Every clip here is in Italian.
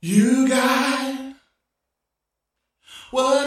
You got what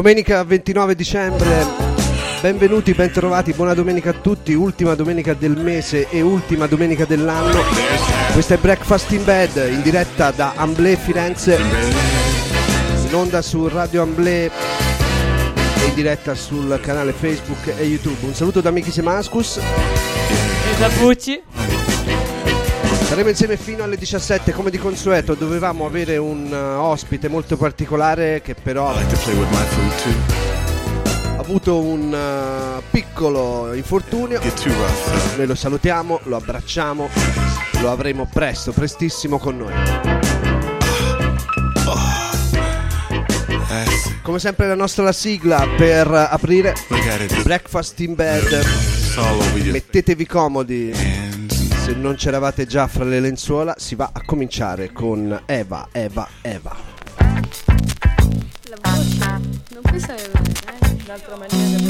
Domenica 29 dicembre, benvenuti, bentrovati, buona domenica a tutti, ultima domenica del mese e ultima domenica dell'anno. Questa è Breakfast in Bed, in diretta da Amblè Firenze, in onda su Radio Amblè e in diretta sul canale Facebook e YouTube. Un saluto da Miki Semascus, E da Bucci. Saremo insieme fino alle 17 come di consueto, dovevamo avere un uh, ospite molto particolare che però ha avuto un uh, piccolo infortunio. Noi lo salutiamo, lo abbracciamo, lo avremo presto, prestissimo con noi. That's it. Come sempre la nostra sigla per aprire. Breakfast in Bed. Mettetevi comodi. Se non c'eravate già fra le lenzuola, si va a cominciare con Eva, Eva, Eva. La voce non penso che eh? D'altra maniera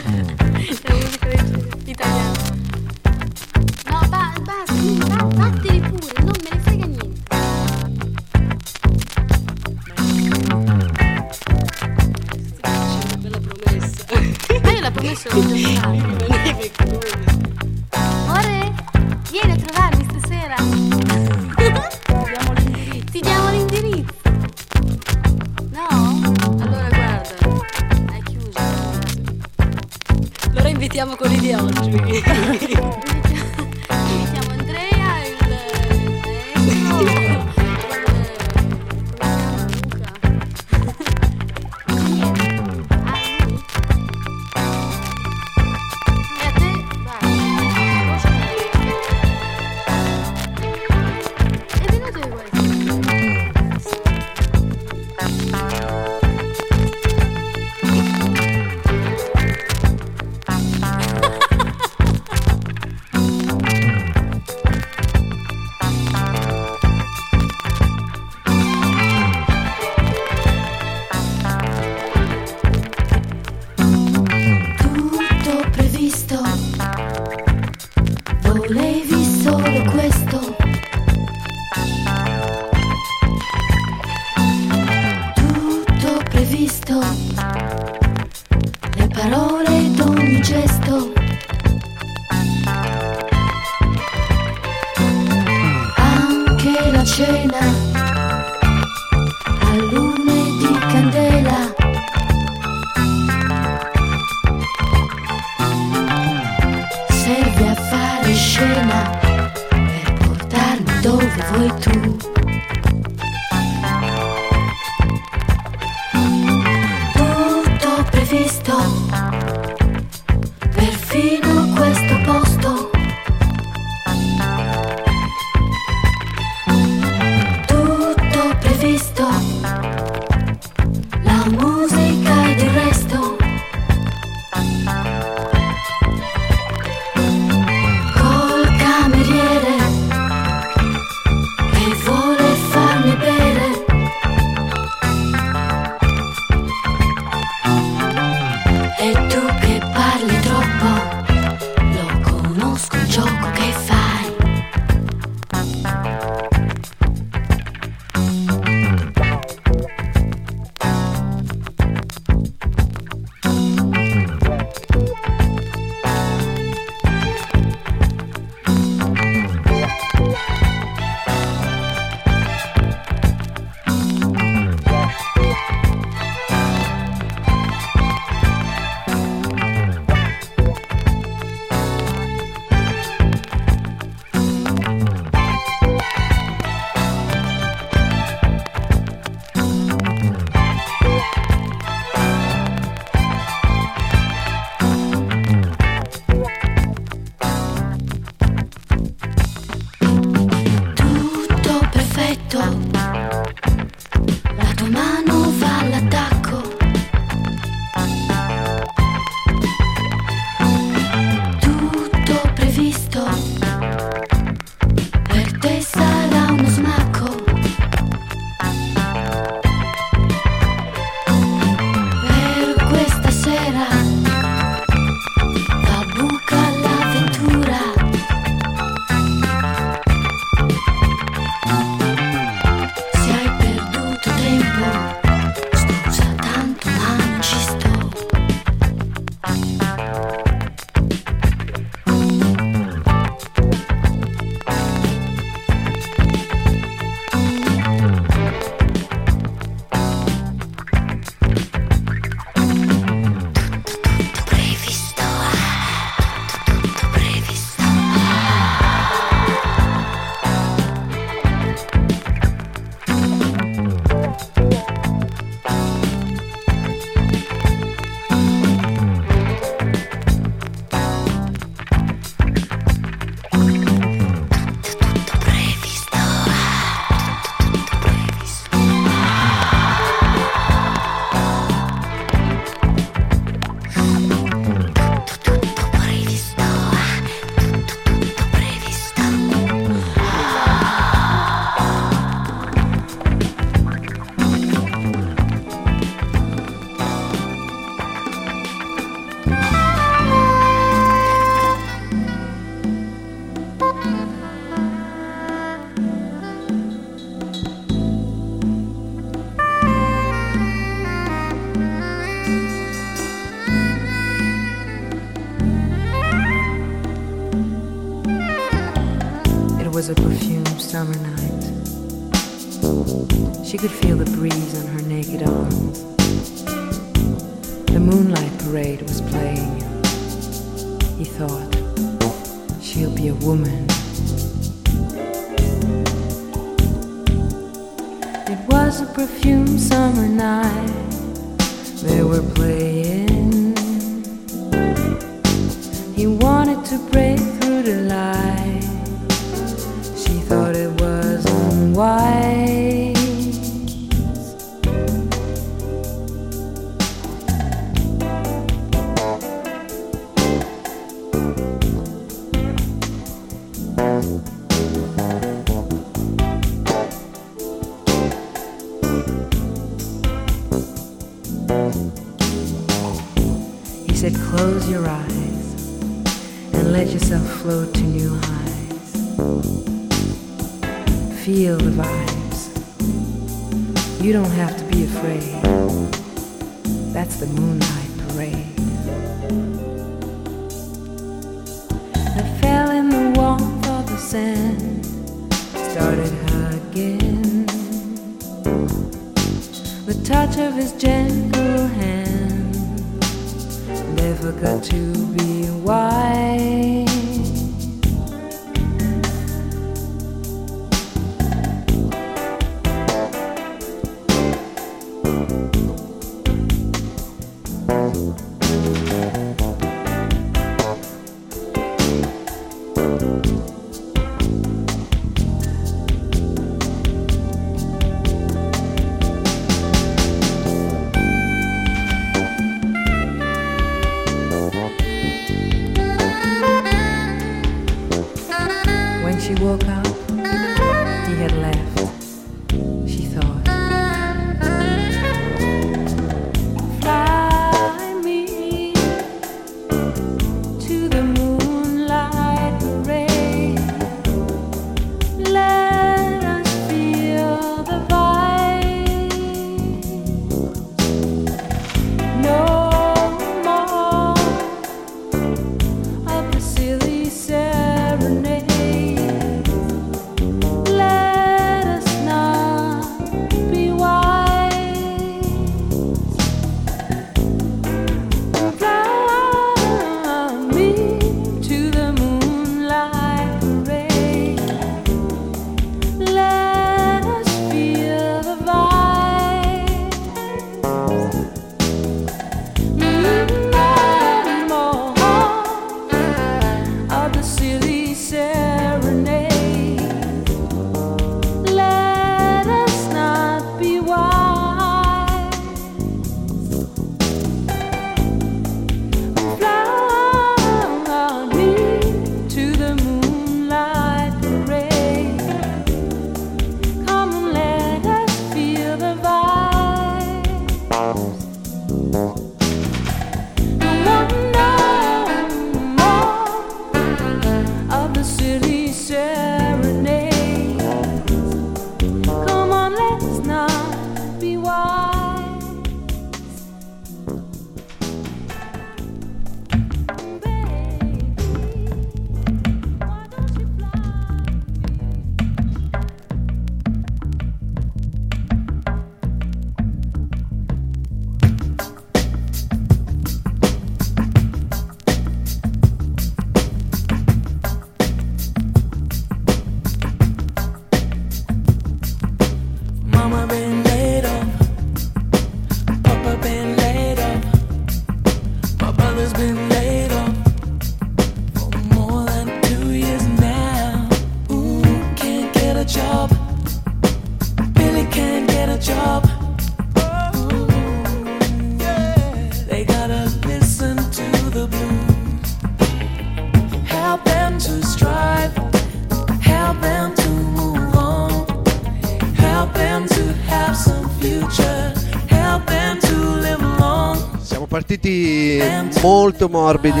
molto morbidi.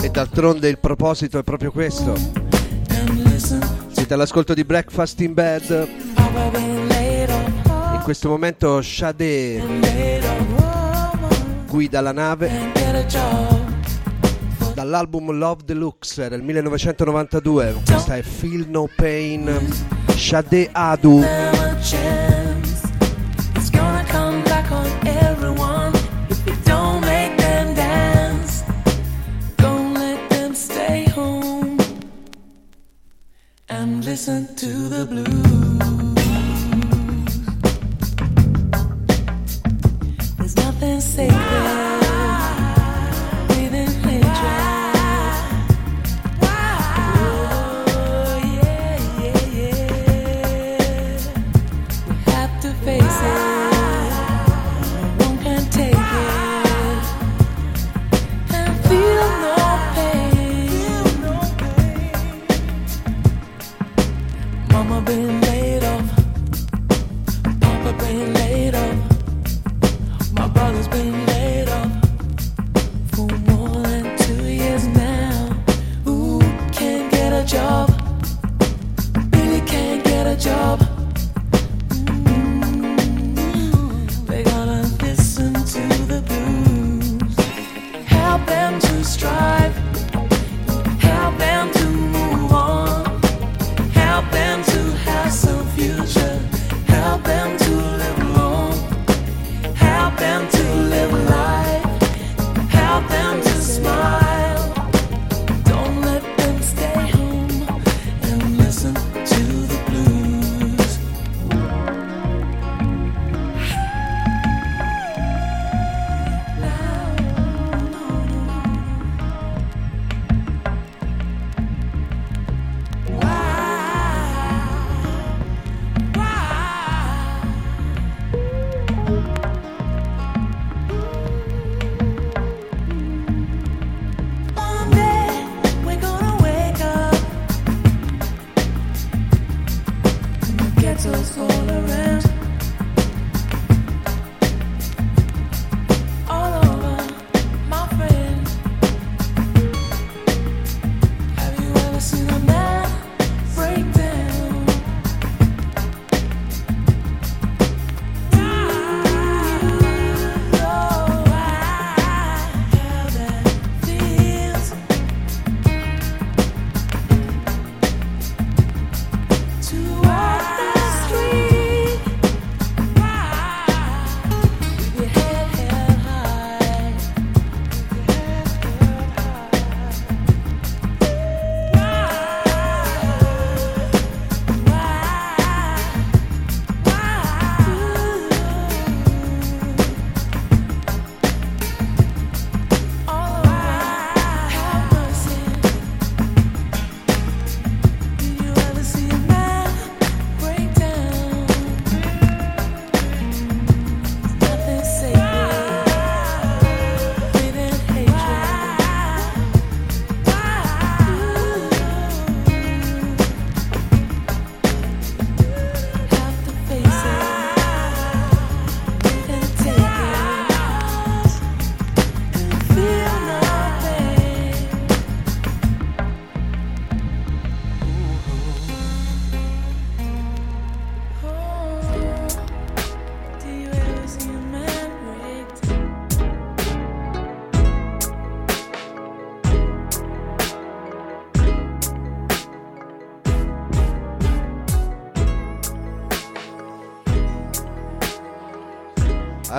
E d'altronde il proposito è proprio questo. Siete all'ascolto di Breakfast in Bed. In questo momento Shade guida la nave dall'album Love Deluxe del 1992. Questa è Feel No Pain, Shade Adu.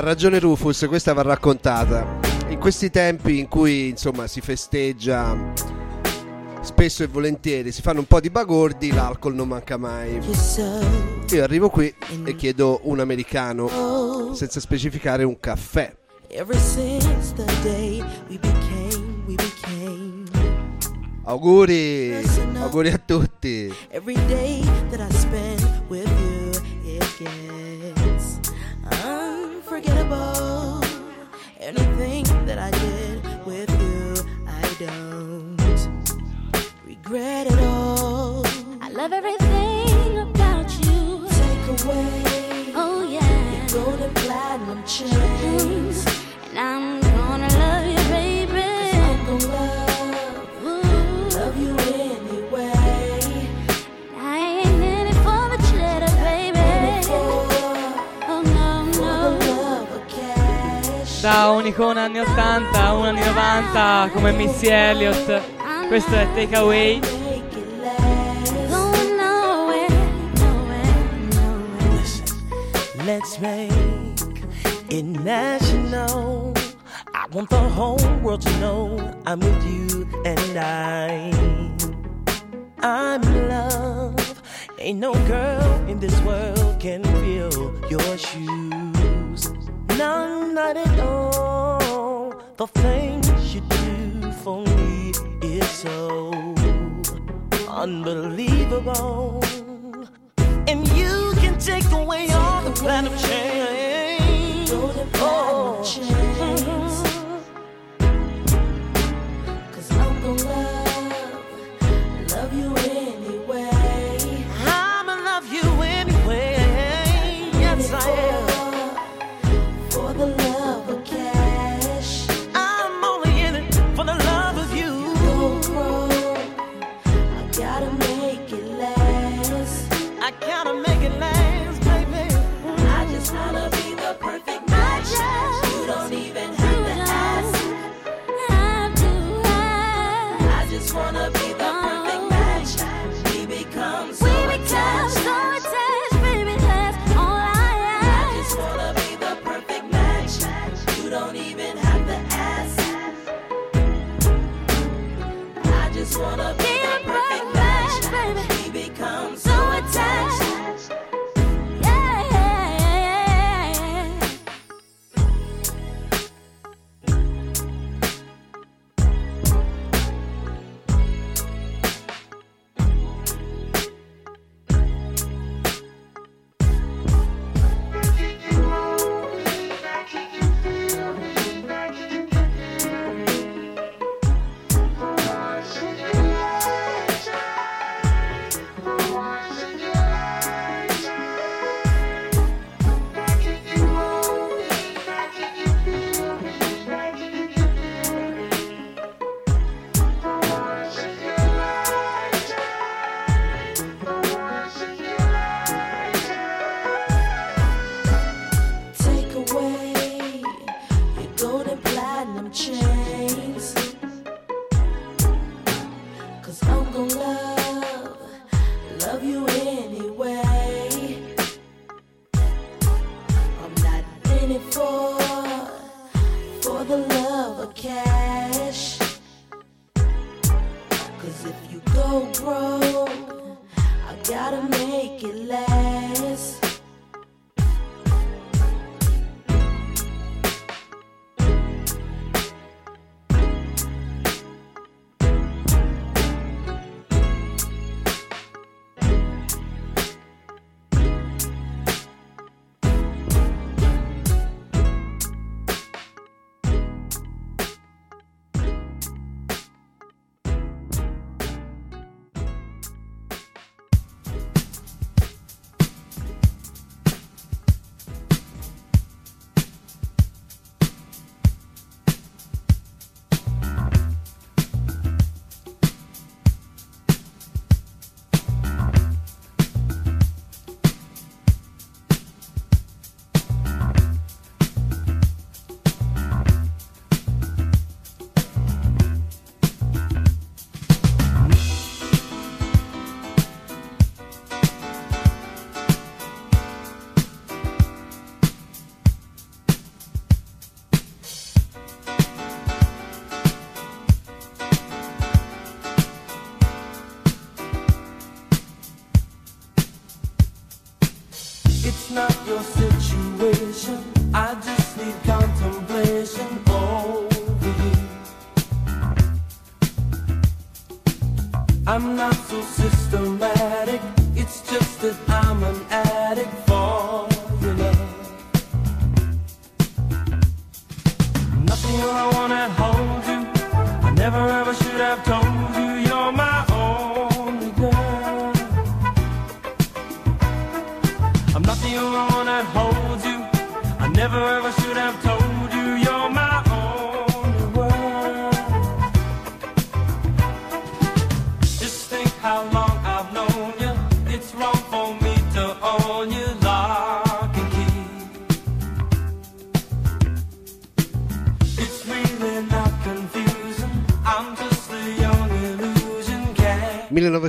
Ragione Rufus, questa va raccontata. In questi tempi in cui insomma si festeggia spesso e volentieri, si fanno un po' di bagordi, l'alcol non manca mai. Io arrivo qui e chiedo un americano senza specificare un caffè. Auguri, auguri a tutti. Da un'icona anni 80 a una anni 90 come Missy Elliott. Questo è Take Away. Let's make it national. I want the whole world to know I'm with you and I. I'm in love. Ain't no girl in this world can fill your shoes. No, not at all. The things you do for me is so unbelievable. And you can take away all the platinum chains. Oh.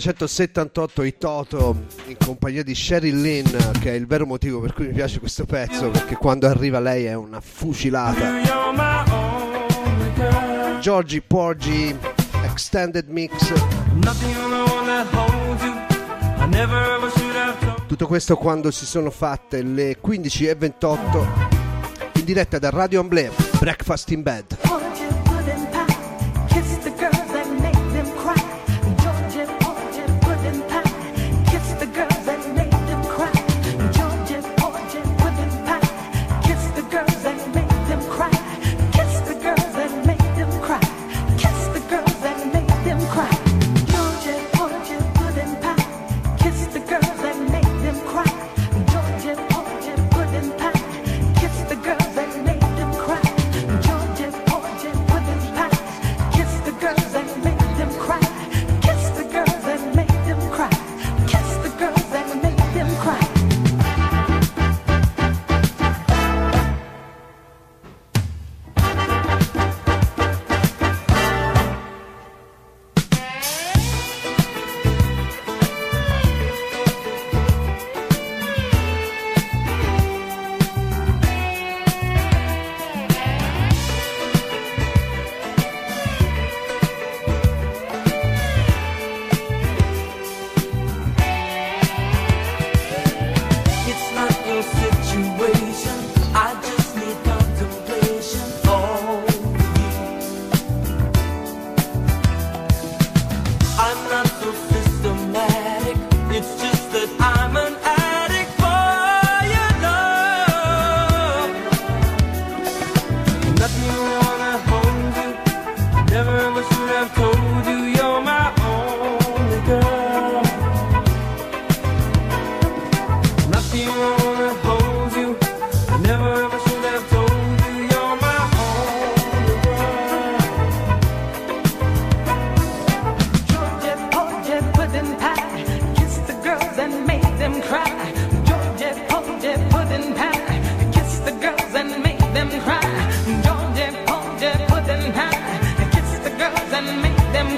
1978 i Toto in compagnia di Sheryl Lynn, che è il vero motivo per cui mi piace questo pezzo, perché quando arriva lei è una fucilata. Giorgi Porgi, Extended Mix. Tutto questo quando si sono fatte le 15.28 in diretta da Radio Amblè, Breakfast in Bed.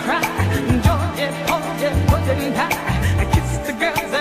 cry. Enjoy it, hold it, put it. Kiss the girls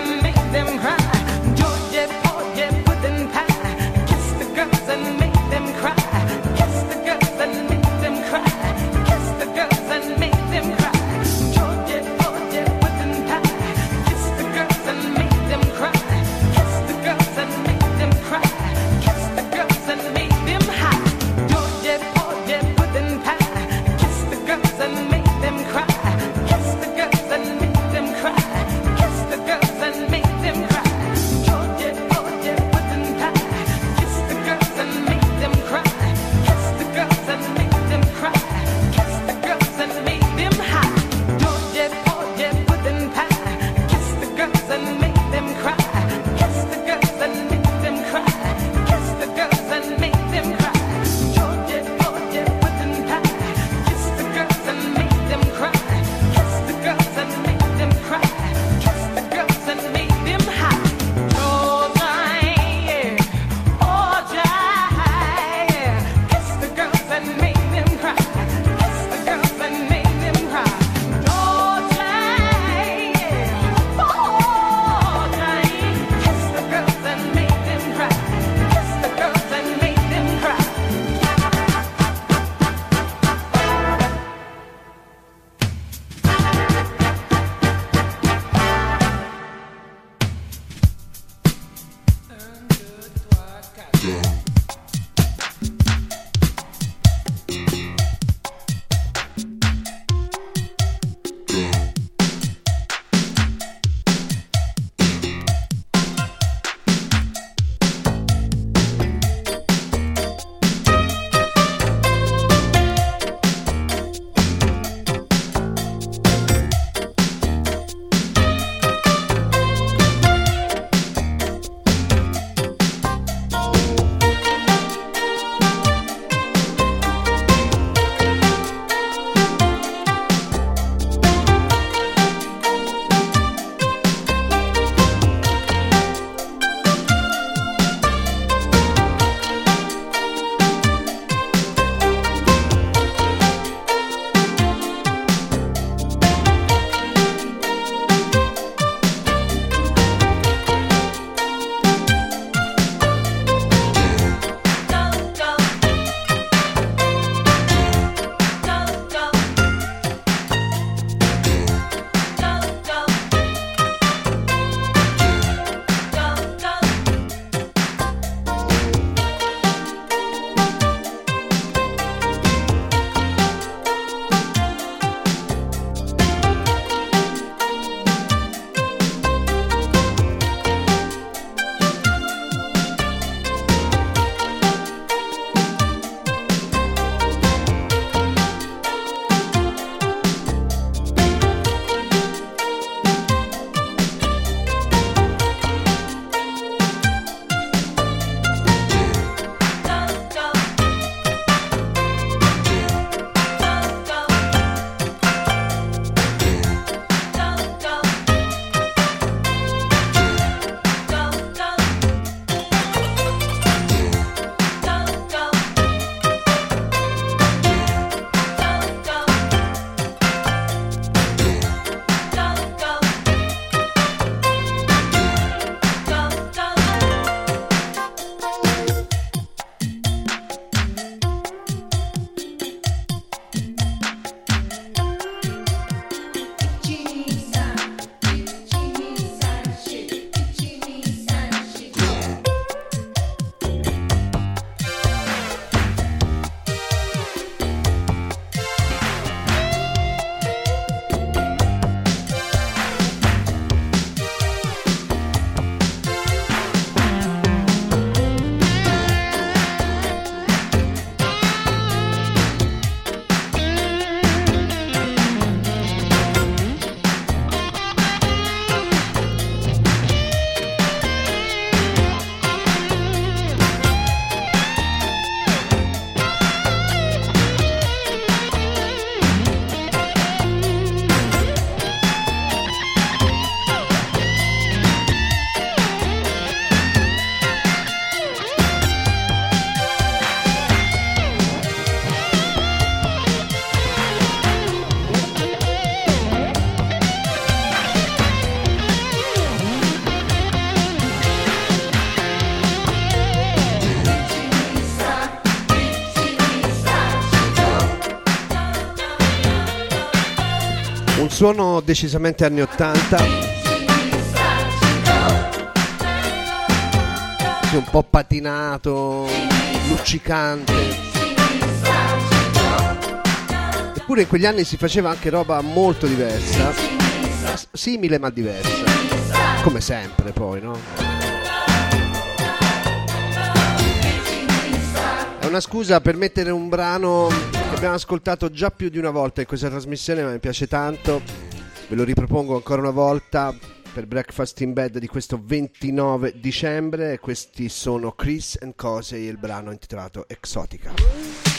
suono decisamente anni 80. Sì, un po' patinato, luccicante. Eppure in quegli anni si faceva anche roba molto diversa, simile ma diversa, come sempre poi, no? Una scusa per mettere un brano che abbiamo ascoltato già più di una volta in questa trasmissione, ma mi piace tanto. Ve lo ripropongo ancora una volta per Breakfast in Bed di questo 29 dicembre. Questi sono Chris and Cosey, il brano intitolato Exotica. Exotica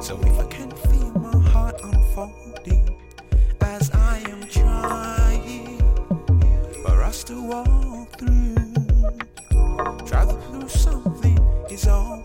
So if I can feel my heart unfolding as I am trying for us to walk through, travel through something is all.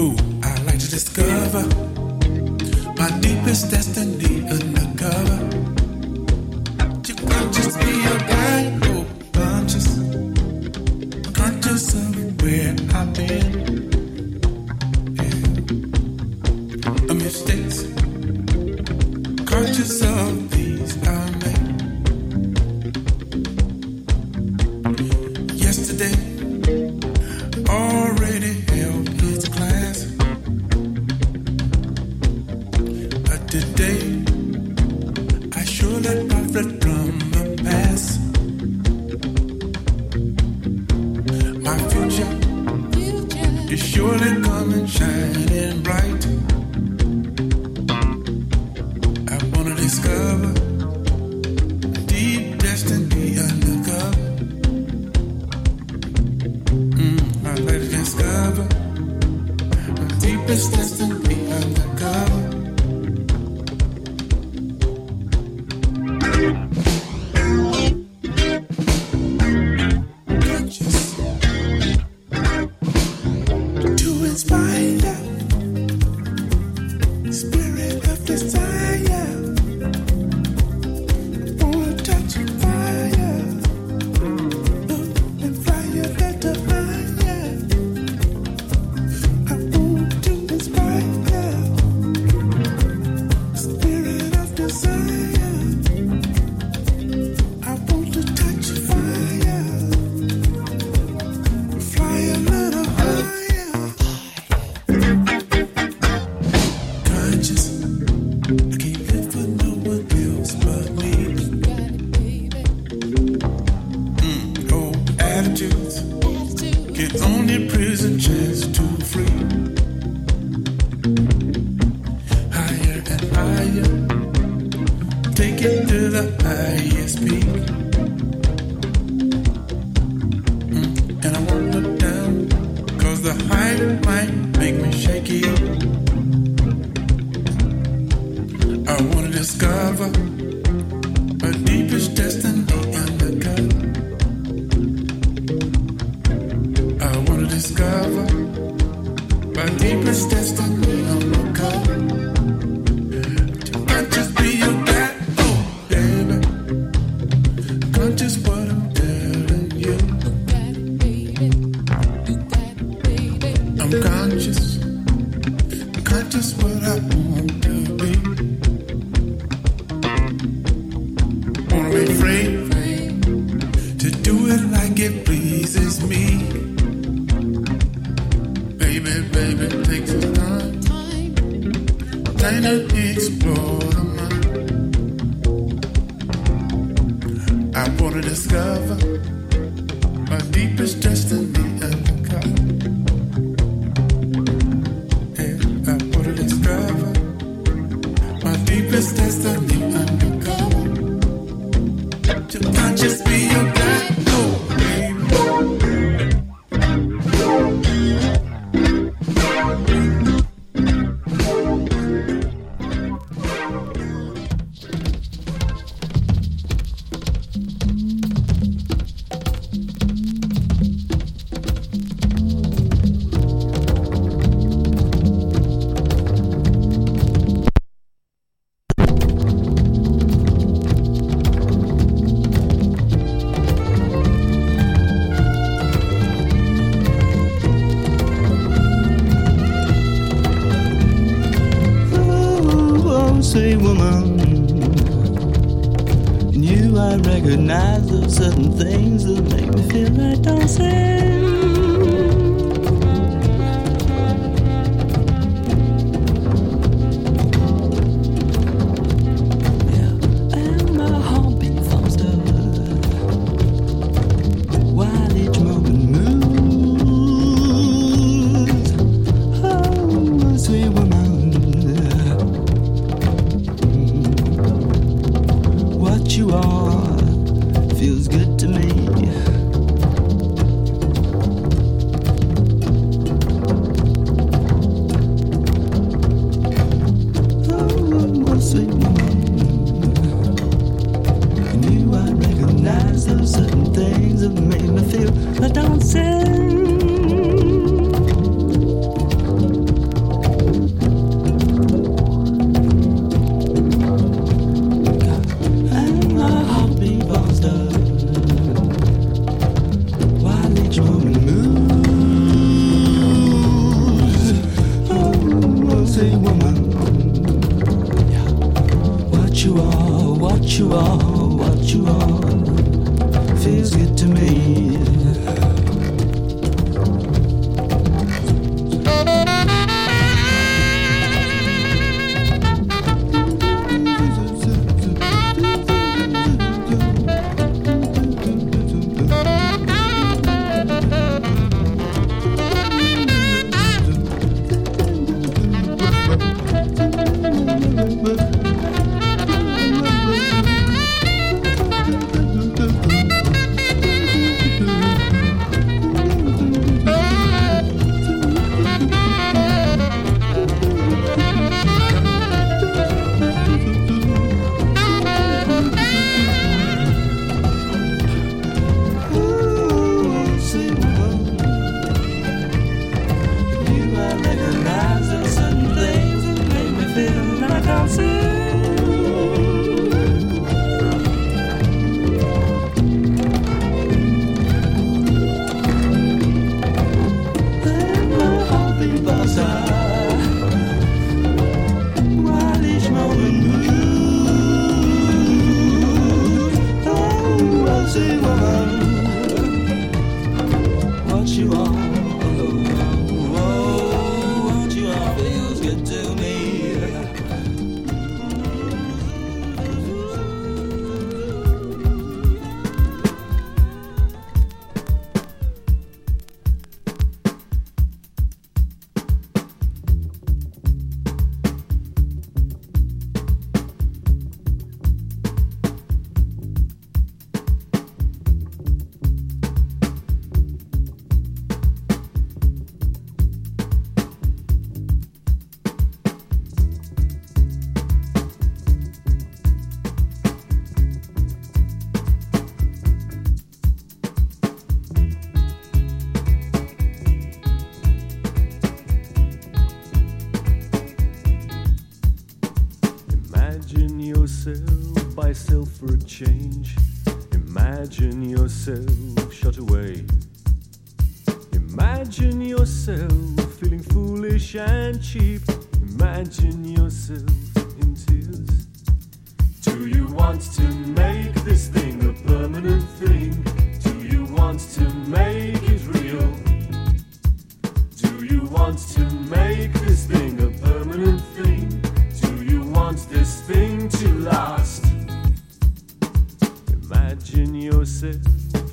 fool. I like to discover my deepest destiny undercover. You can't just be a guy, oh, conscious, conscious of where I've been. Yourself by self for a change. Imagine yourself shut away. Imagine yourself feeling foolish and cheap. Imagine yourself in tears. Do you want to make this thing a permanent thing? Do you want to Imagine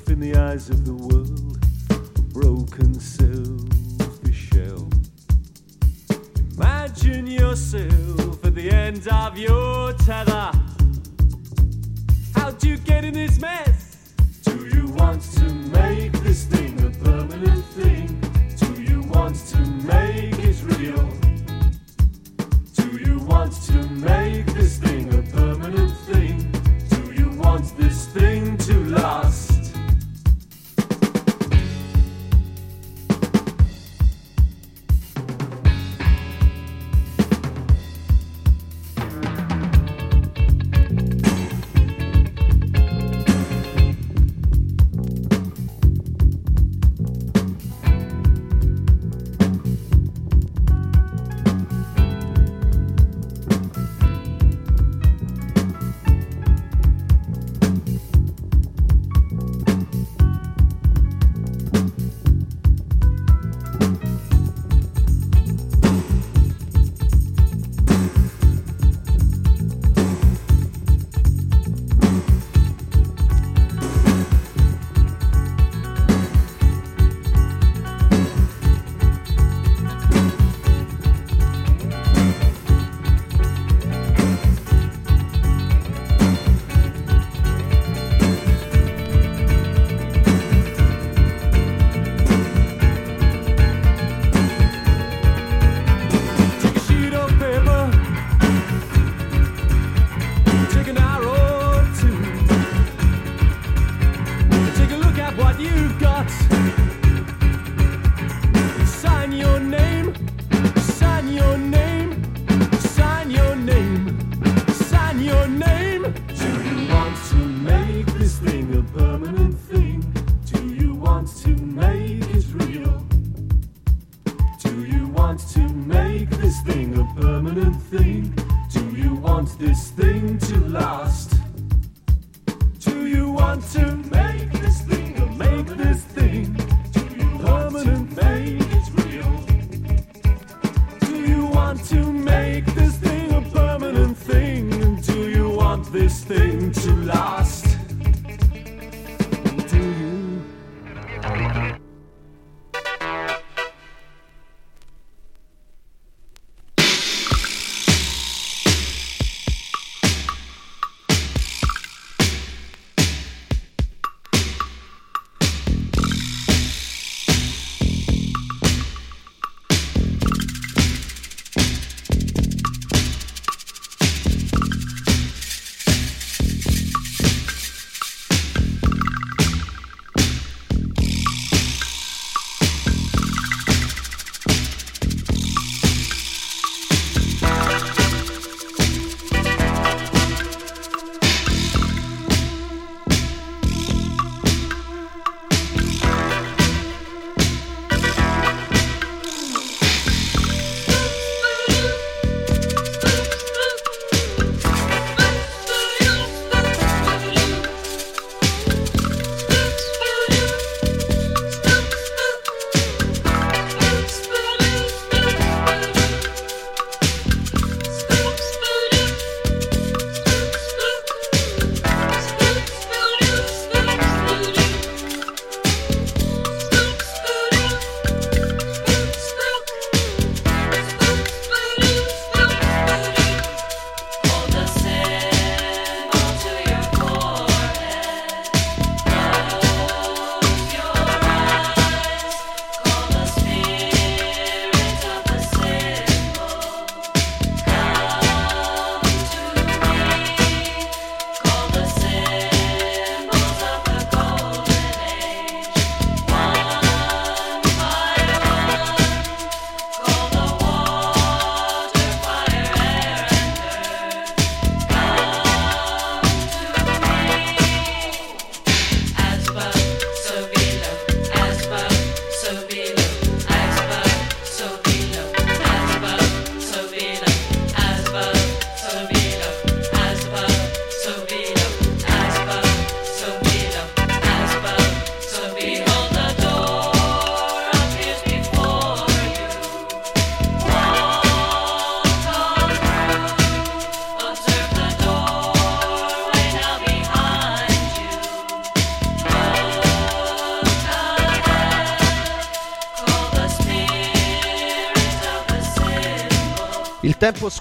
in the eyes of the world, a broken selfish shell. Imagine yourself at the end of your tether. How'd you get in this mess? Do you want to make this thing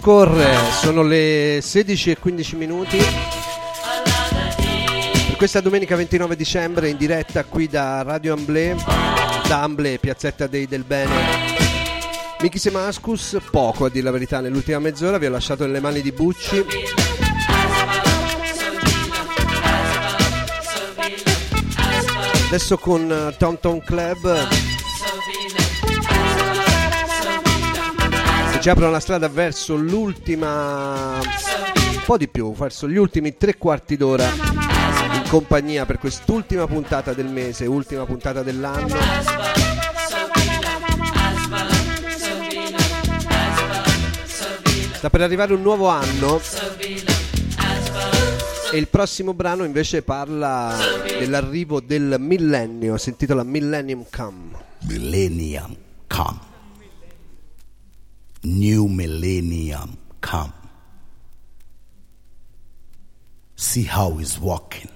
scorre, sono le 16 e 15 minuti. Per questa domenica 29 dicembre in diretta qui da Radio Amblè, da Amblè, piazzetta dei del Bene. Miki Semascus, poco a dire la verità, nell'ultima mezz'ora vi ho lasciato nelle mani di Bucci. Adesso con eh, Tom Tom Club ci aprono la strada verso l'ultima un po' di più, verso gli ultimi tre quarti d'ora in compagnia per quest'ultima puntata del mese, ultima puntata dell'anno. Sta per arrivare un nuovo anno e il prossimo brano invece parla dell'arrivo del millennio, si intitola Millennium Come. Millennium come. New millennium come. See how he's walking,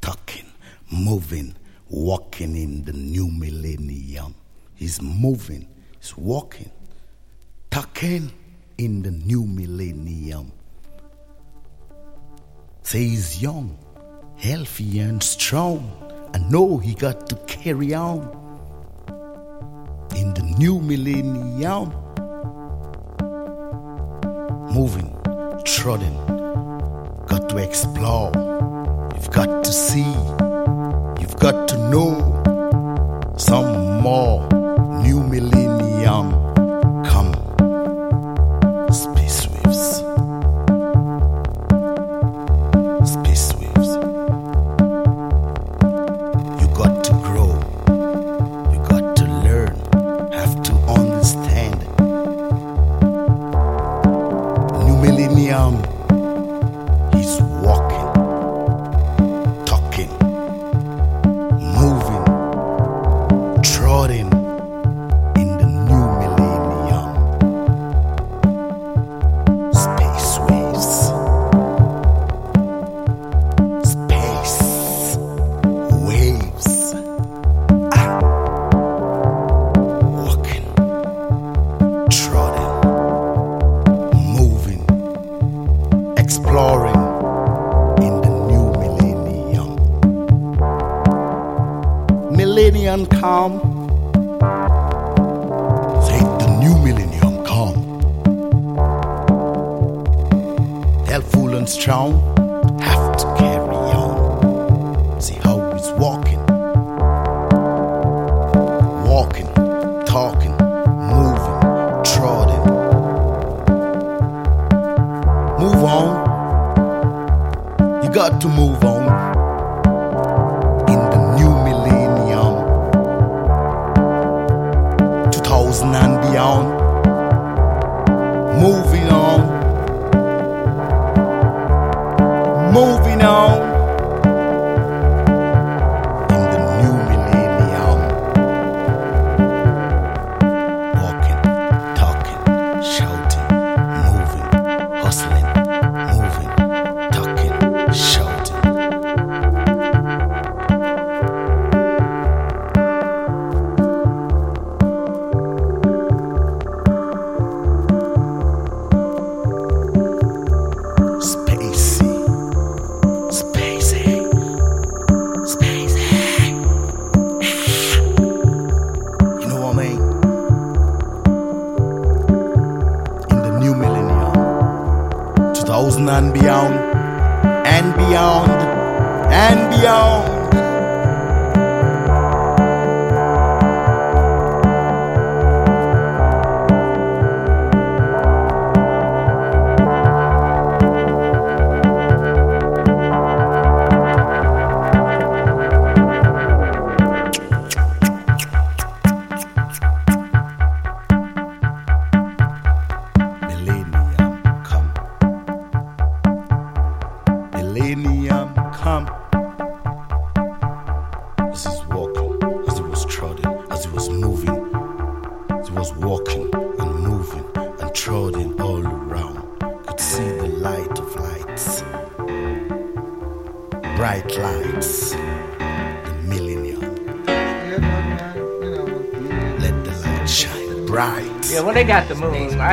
talking, moving, walking in the new millennium. He's moving, he's walking, talking in the new millennium. Say he's young, healthy, and strong. I know he got to carry on in the new millennium. Moving, trotting, got to explore. You've got to see, you've got to know some more. New millennium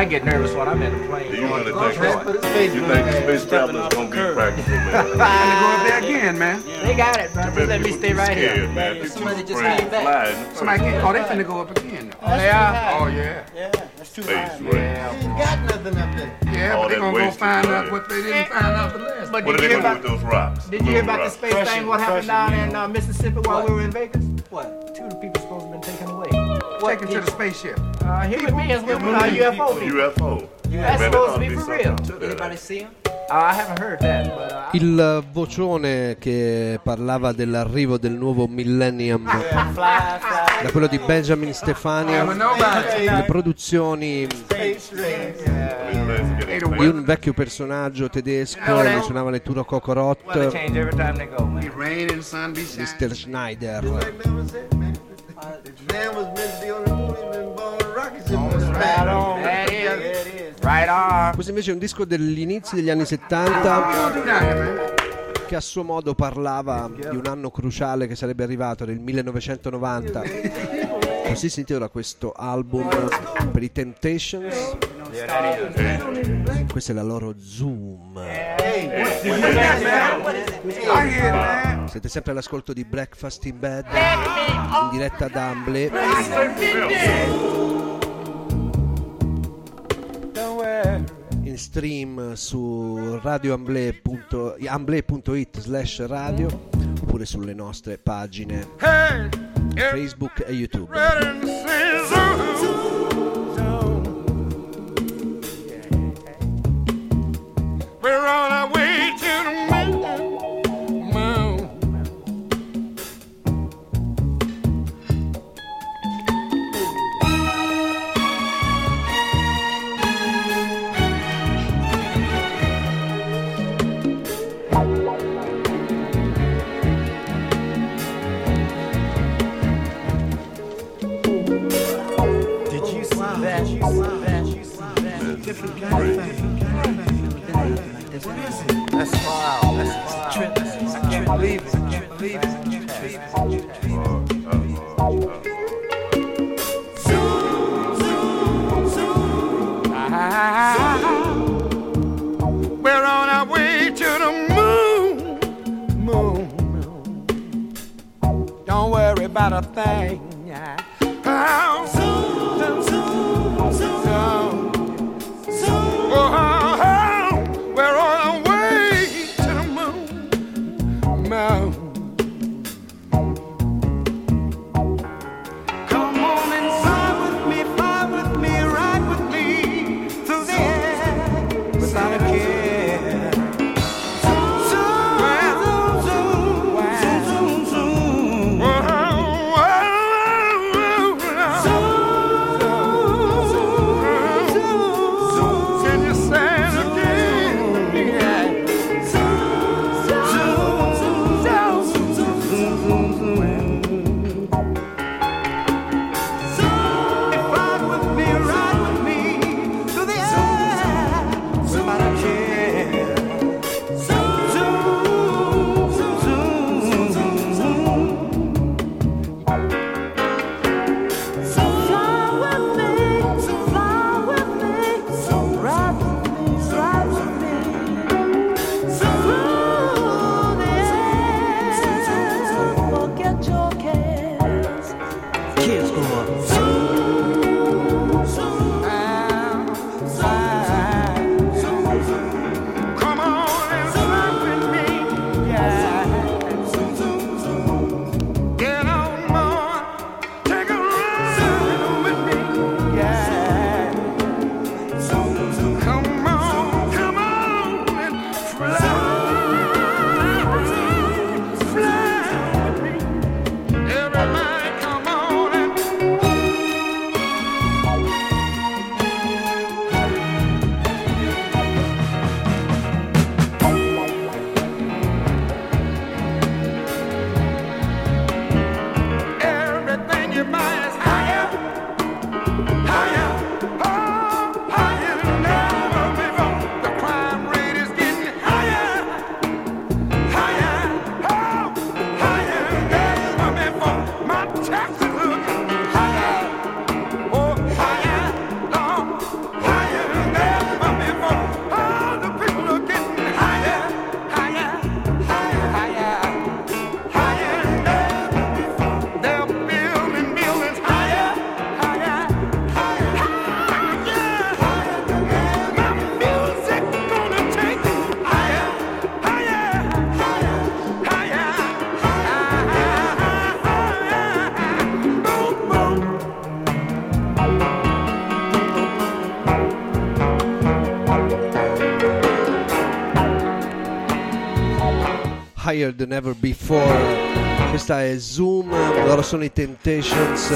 I get nervous when I'm in a plane. Do you going really to think the that? You think the space travelers gonna be practicing, man? Finna go up there again, man. They got it, bro. Just let me stay right here. Man. People Somebody just came back. flying. Somebody came. Oh, they finna go up again. Oh, they are? Oh, yeah. Yeah, that's too Space high. race. ain't got nothing up there. Yeah, but they that gonna go find out what they didn't find out the last. But What are did they you hear gonna do about? with those rocks? Did you hear about the space thing? What happened down in uh, Mississippi while we were in Vegas? Taken to the spaceship. Uh, human beings with uh, UFO people. UFO. That's supposed to be for real. Anybody see him? Uh, I haven't heard that, but Il vocione che parlava dell'arrivo del nuovo millennium da quello di Benjamin Stefania, le produzioni di un vecchio personaggio tedesco che suonava le Turo Cocorot. Mr. Schneider. Man was meant to be on the moon, he been born rockets in the Right on. That is. Right on. Questo invece è un disco degli inizi degli anni 70 che a suo modo parlava di un anno cruciale che sarebbe arrivato nel 1990. Così si intitola questo album per i Temptations. Questa è la loro Zoom. Siete sempre all'ascolto di Breakfast in Bed in diretta da Amble. in stream su radioamble.it slash radio oppure sulle nostre pagine Facebook e YouTube. We're on our way to the moon. moon. Did you see that? That? You see that? Different kind of thing is it? Let's smile. Let's smile. Trip. Trip. Believe it. Believe it. Believe it. Believe it. We're on our way to the moon, moon. Don't worry about a thing. How? Higher Than Ever Before. Questa è Zoom, loro sono i Temptations,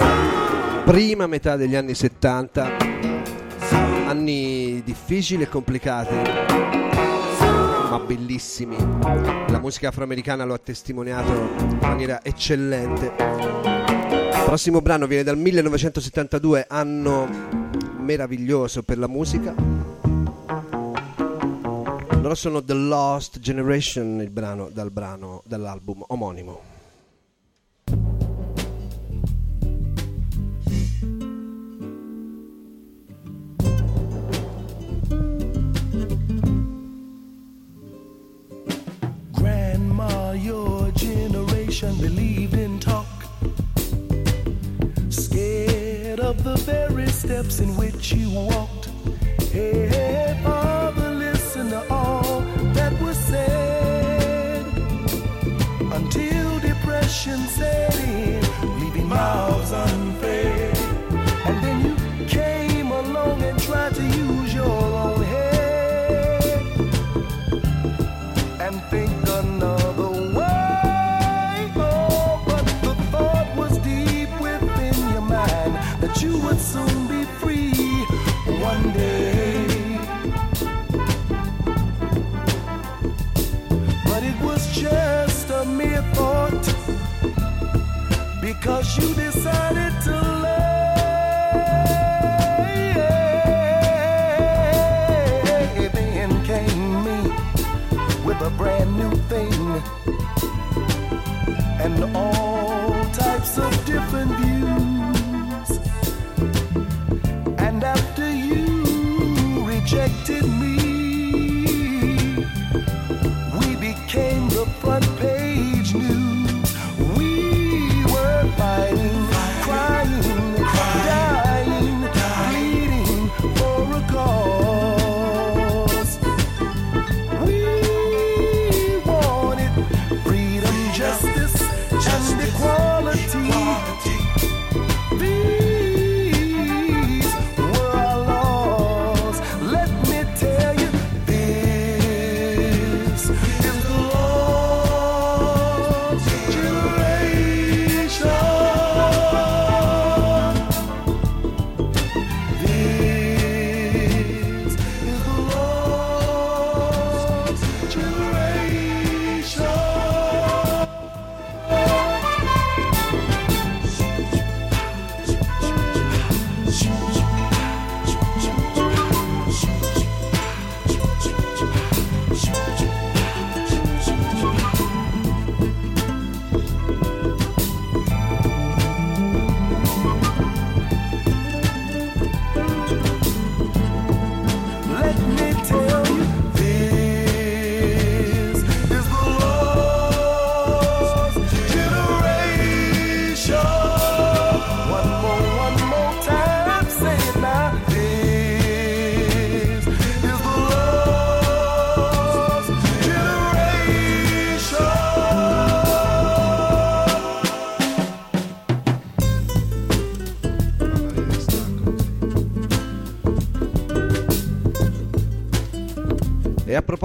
prima metà degli anni 70, anni difficili e complicati, ma bellissimi. La musica afroamericana lo ha testimoniato in maniera eccellente. Il prossimo brano viene dal 1972, anno meraviglioso per la musica. Loro sono The Lost Generation, il brano, dal brano, dall'album omonimo.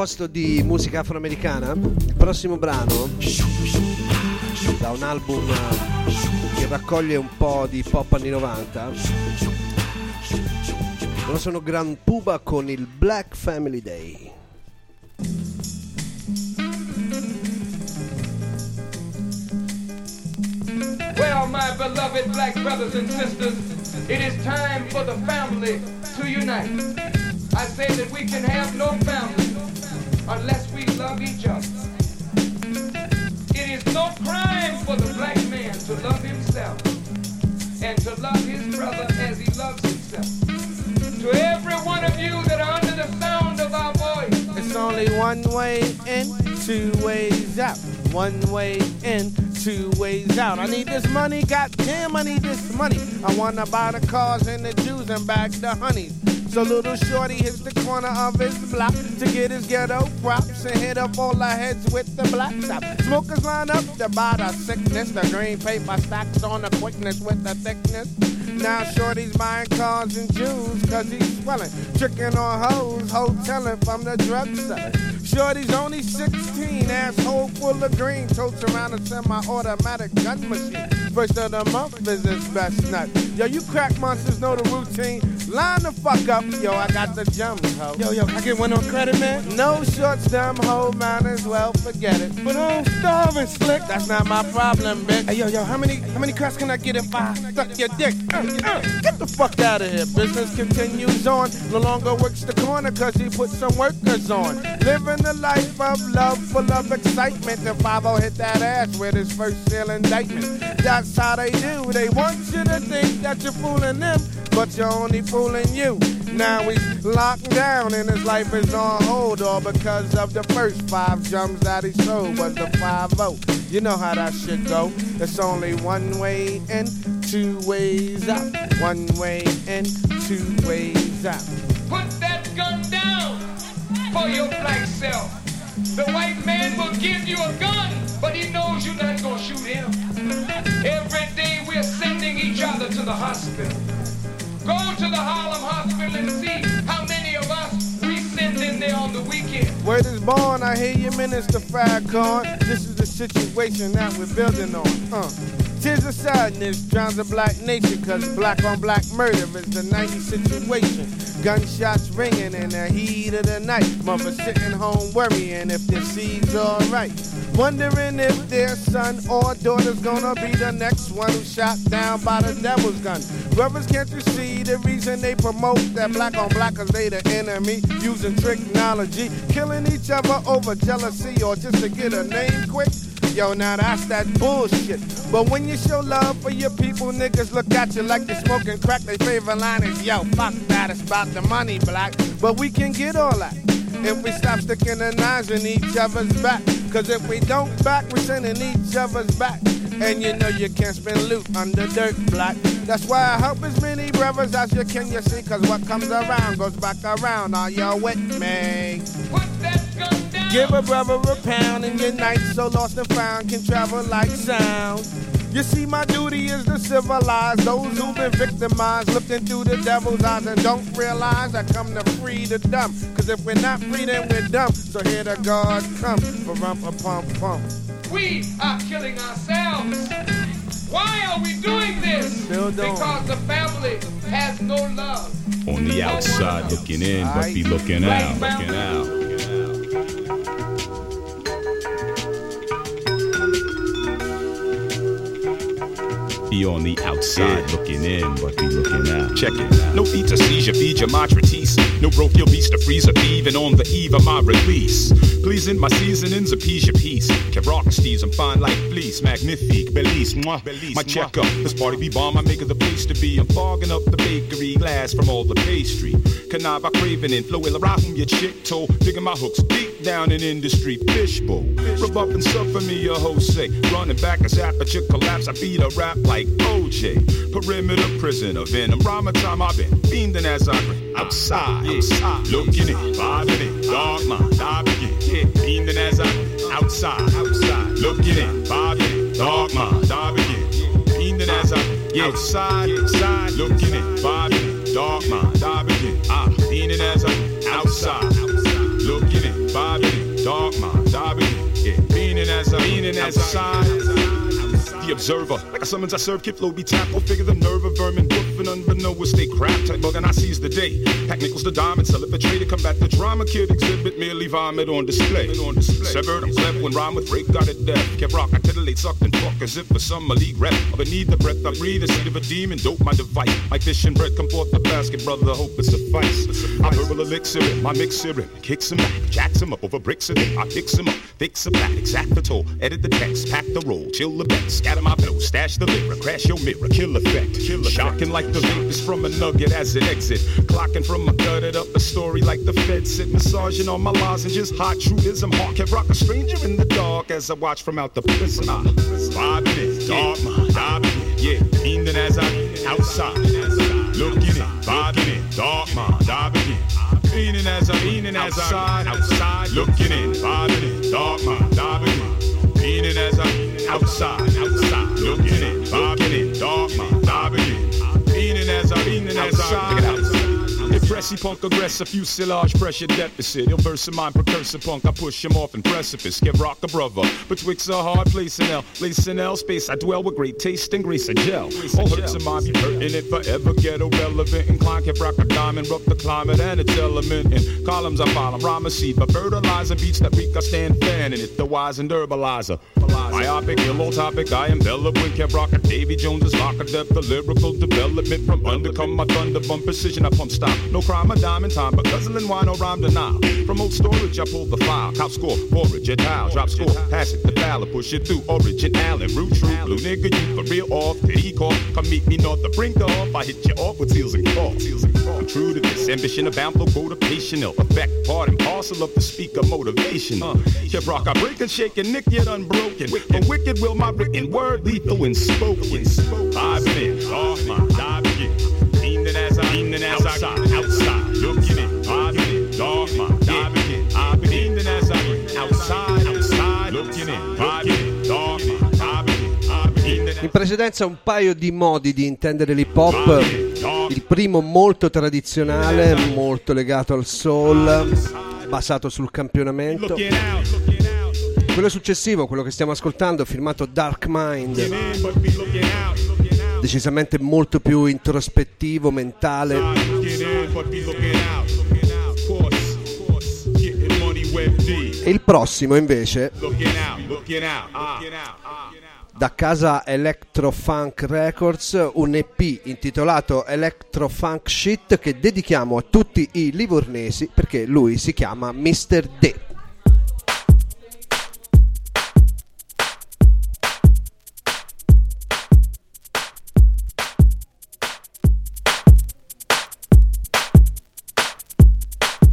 Proposito di musica afroamericana, il prossimo brano da un album che raccoglie un po' di pop anni 90. Loro sono Grand Puba con il Black Family Day. Well, my beloved black brothers and sisters, it is time for the family to unite. I say that we can have no family unless we love each other. It is no crime for the black man to love himself and to love his brother as he loves himself. To every one of you that are under the sound of our voice, It's only one way in, two ways out. One way in, two ways out. I need this money, goddamn, I need this money. I wanna buy the cars and the Jews and bag the honeys. So little shorty hits the corner of his block to get his ghetto props and hit up all the heads with the black top. Smokers line up to buy the sickness, the green paper stacks on the quickness with the thickness. Now shorty's buying cars and jewels cause he's swelling. Tricking on hoes, hoteling from the drug seller. Shorty's only 16, asshole full of green. Totes around a semi-automatic gun machine. First of the month is his best nut. Yo, you crack monsters know the routine. Line the fuck up, yo, I got the jumps, ho. Yo, yo, I get one on credit, man? No shorts, dumb hoe, man, as well forget it. But I'm starving, slick. That's not my problem, bitch. Hey, yo, yo, how many, how many cracks can I get if I suck your dick? Uh, uh, get the fuck out of here. Business continues on. No longer works the corner cause he put some workers on. Living the life of love, full of excitement. And 5 hit that ass with his first seal indictment. That's how they do. They want you to think that you're fooling them, but you're only fooling you. Now he's locked down and his life is on hold, all because of the first five jumps that he sold was the 5 You know how that shit go. It's only one way in, two ways out. One way in, two ways out. Put that gun down for your black self. The white man will give you a gun, but he knows you're not gonna shoot him. Every day we're sending each other to the hospital. Go to the Harlem Hospital and see how many of us we send in there on the weekend. Word is born, I hear you, Minister Farrakhan. This is the situation that we're building on. Uh. Tis a sadness, drowns a black nation, cause black on black murder is the 90 situation. Gunshots ringing in the heat of the night. Mother sitting home worrying if their seed's alright. Wondering if their son or daughter's gonna be the next one who's shot down by the devil's gun. Brothers, can't you see the reason they promote that black on black cause they the enemy? Using technology, killing each other over jealousy or just to get a name quick? Yo, now that's that bullshit. But when you show love for your people, niggas look at you like you're smoking crack. Their favorite line is, yo, fuck that, it's about the money, black. But we can get all that if we stop sticking the knives in each other's back. Cause if we don't back, we're sending each other's back. And you know you can't spend loot under dirt, black. That's why I help as many brothers as you can, you see. Cause what comes around goes back around. Are you with me? Give a brother a pound and your night so lost and found can travel like sound. You see, my duty is to civilize those who've been victimized, looking through the devil's eyes and don't realize I come to free the dumb. Cause if we're not free, then we're dumb. So here the guards come for rump a pump pump. We are killing ourselves. Why are we doing this? Still don't. Because the family has no love. On the outside looking in, but be looking out, looking out. Be on the outside looking in, but be looking out. Check it. No feet to seizure, feed your matrice. No broke your beast to freeze or even on the eve of my release. Pleasing my seasonings, appease your peace. Kevrockies, I'm fine like fleece. Magnifique, Belize, moi. My checkup, this party be bomb, I make it the place to be. I'm fogging up the bakery glass from all the pastry. Canava craving in, flow rahum your chick toe. Digging my hooks deep down in industry fishbowl. Rub up and suffer me, host say. Running back as aperture collapse, I beat a rap like OJ. Perimeter prisoner, venom. Rhyme time I've been fiending as I grin. Outside, outside, looking in, vibing in, dark mind, I begin. Yeah, fiending as I grin. Outside, outside, looking in, vibing in, dark mind, I begin. Fiending as I yeah, outside, outside, looking in, vibing in, dark mind, I begin. Ah, fiending as I outside, looking in, dogma, Dobby, yeah. meaning as a meaning as a sign. The observer, like a summons I serve, kid flow be. Go figure the nerve of vermin, woofing unbeknownst they crap. Type bug and I seize the day. Pack nickels to diamond, sell it for trade to combat the drama. Kid exhibit merely vomit on display. On display. Severed, I'm cleft when rhyme with break, got it deaf. Kept rock, I titillate, sucked and fuck as if for some league rep. A need the breath I breathe, the seed of a demon, dope my device. Like fish and bread, come forth the basket, brother, hope it suffice. I verbal elixir it, my mixer it, kicks him back, jacks him up over bricks it. I fix him up, fix a back, exact the toll, edit the text, pack the roll, chill the bet, scatter my blow, stash the lyric, crash your mirror, kill effect. Kill Shocking like the vapors from a nugget as it exit. Clocking from a gutted up a story like the fed sit, massaging on my lozenges. Hot truism, hawk can rock a stranger in the dark as I watch from out the prison. Ah, vibing it, dark mind, diving in, yeah, fiending as I outside. Looking in, vibing in, dark mind, dive again. Meaning as I, meaning as I, outside, looking in, vibing in, dark mind, dive again. Meaning as I, outside, outside. Looking in, bobbing in, dogma, diving in. Eating as I'm eating outside, outside check it out. Impressive punk aggressive, fuselage pressure deficit. Ill verse of mine, precursor punk. I push him off in precipice. Give rock a brother. Betwixt a hard place and L. Place in L space. I dwell with great taste and grace and gel. All hurts of mine be hurting it forever. Ghetto relevant. Incline can rock a diamond. Rough the climate and its element. In columns I follow. Rhyme a seed. But fertilizer beats that weak. I stand fanning it. The wise and herbalizer. Myopic, ill topic. I envelop with Kev Rock. A Davy Jones's lock of depth. The lyrical development from under come my thunder bump precision. I pump stop. No crime, a dime in time, but guzzling wine or rhyme denial. From old storage, I pull the file. Cop score, forage, a towel, drop score, pass it, the ballot, push it through. Origin, Allen, root, true, blue nigga, you for real off. Did he call? Come meet me north the brink off. I hit you off with seals and. Seals and. I'm true to this ambition, abound, flow, motivational effect, part and parcel of the speaker motivation. Uh, Kev Rock, I break and shake and nick yet unbroken. A wicked will my written word lethal and spoken. Five minutes, off my I, I, outside, looking in, vibing in, dark my diving in. I've been evening as I, outside, outside, looking in, vibing in, dark my diving in. I've been evening In precedenza un paio di modi di intendere l'hip hop. Il primo molto tradizionale, molto legato al soul, basato sul campionamento. Quello successivo, quello che stiamo ascoltando, firmato Dark Mind, decisamente molto più introspettivo, mentale. E il prossimo invece da casa Electrofunk Records un EP intitolato Electrofunk Shit che dedichiamo a tutti i livornesi perché lui si chiama Mr. D.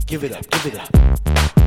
Give it up, give it up.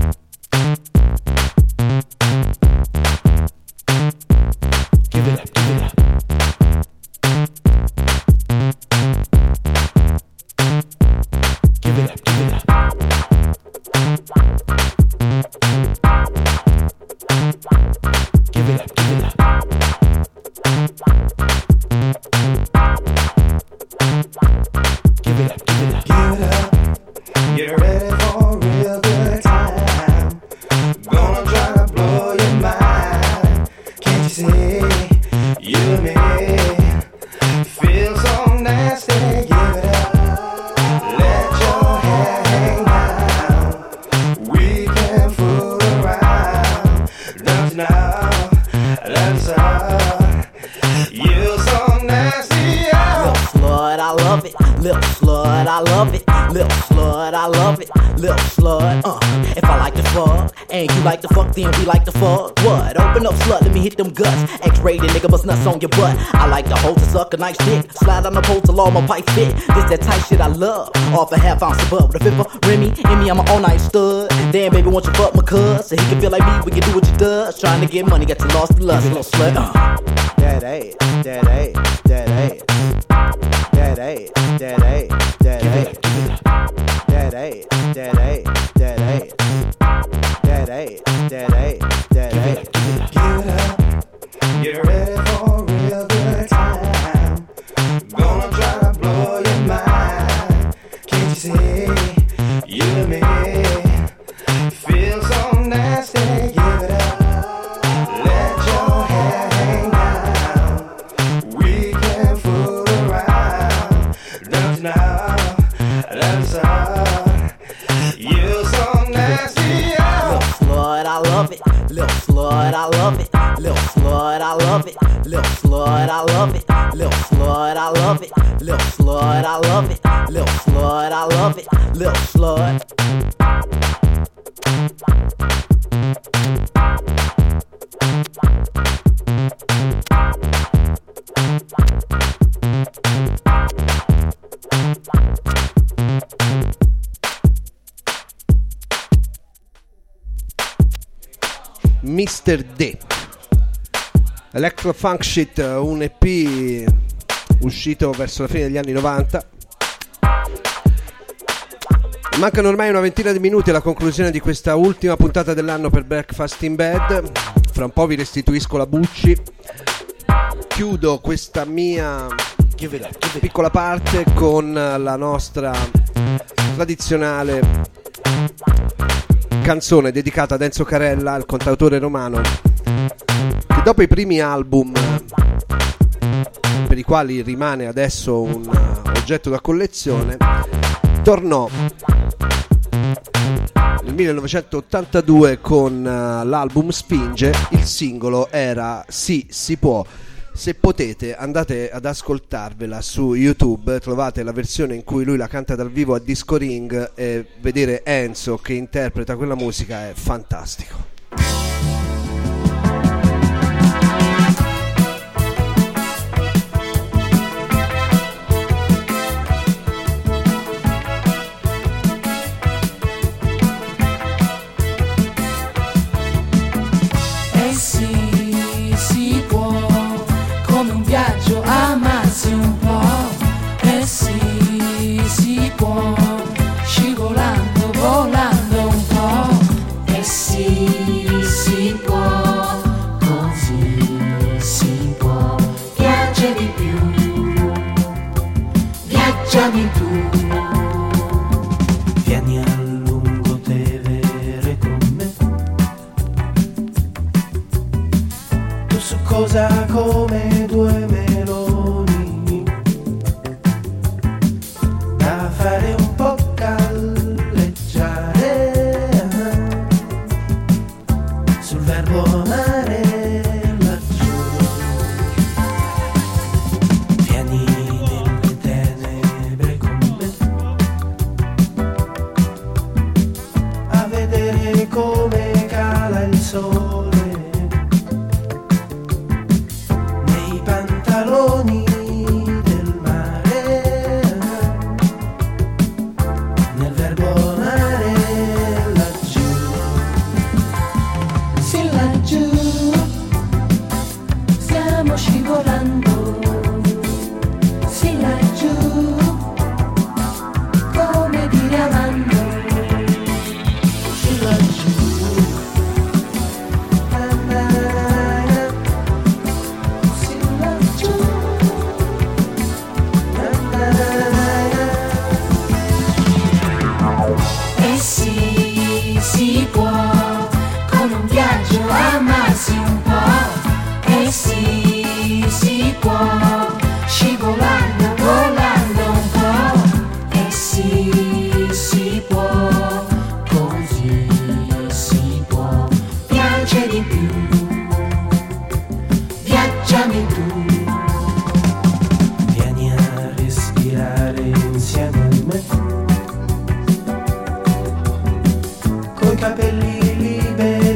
Your butt. I like to hold to suck a nice dick. Slide on the pole till all my pipe fit. This that tight shit I love. Off a half ounce of butt with a fifth of Remy. In me, I'm an all night stud. Damn, baby, want you fuck my cuz? So he can feel like me, we can do what you does. Trying to get money, got you lost in lust, little slut, uh. That ass, that ass. That ass, that ass, that ass. That ass, that ass, love it. Lil slut, I love it. Lil slut, I love it. Lil slut. Mr. D. Electrofunk Shit, uh, un EP uscito verso la fine degli anni 90. Mancano ormai una ventina di minuti alla conclusione di questa ultima puntata dell'anno per Breakfast in Bed. Fra un po' vi restituisco la Bucci. Chiudo questa mia piccola parte con la nostra tradizionale canzone dedicata ad Enzo Carella, il cantautore romano, che dopo i primi album per i quali rimane adesso un oggetto da collezione, tornò nel 1982 con uh, l'album Spinge, il singolo era Sì, si può. Se potete andate ad ascoltarvela su YouTube, trovate la versione in cui lui la canta dal vivo a Disco Ring e vedere Enzo che interpreta quella musica è fantastico. cold.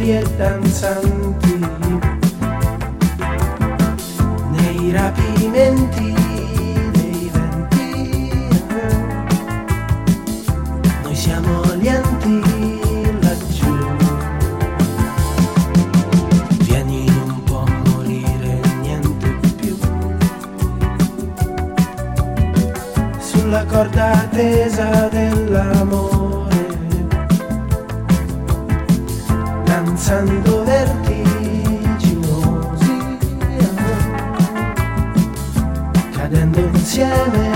Liberi e danzanti. Nei rapimenti dei venti Noi siamo gli laggiù. Vieni po' a morire, niente più. Sulla corda tesa dell'amore, danzando vertiginosi, cadendo insieme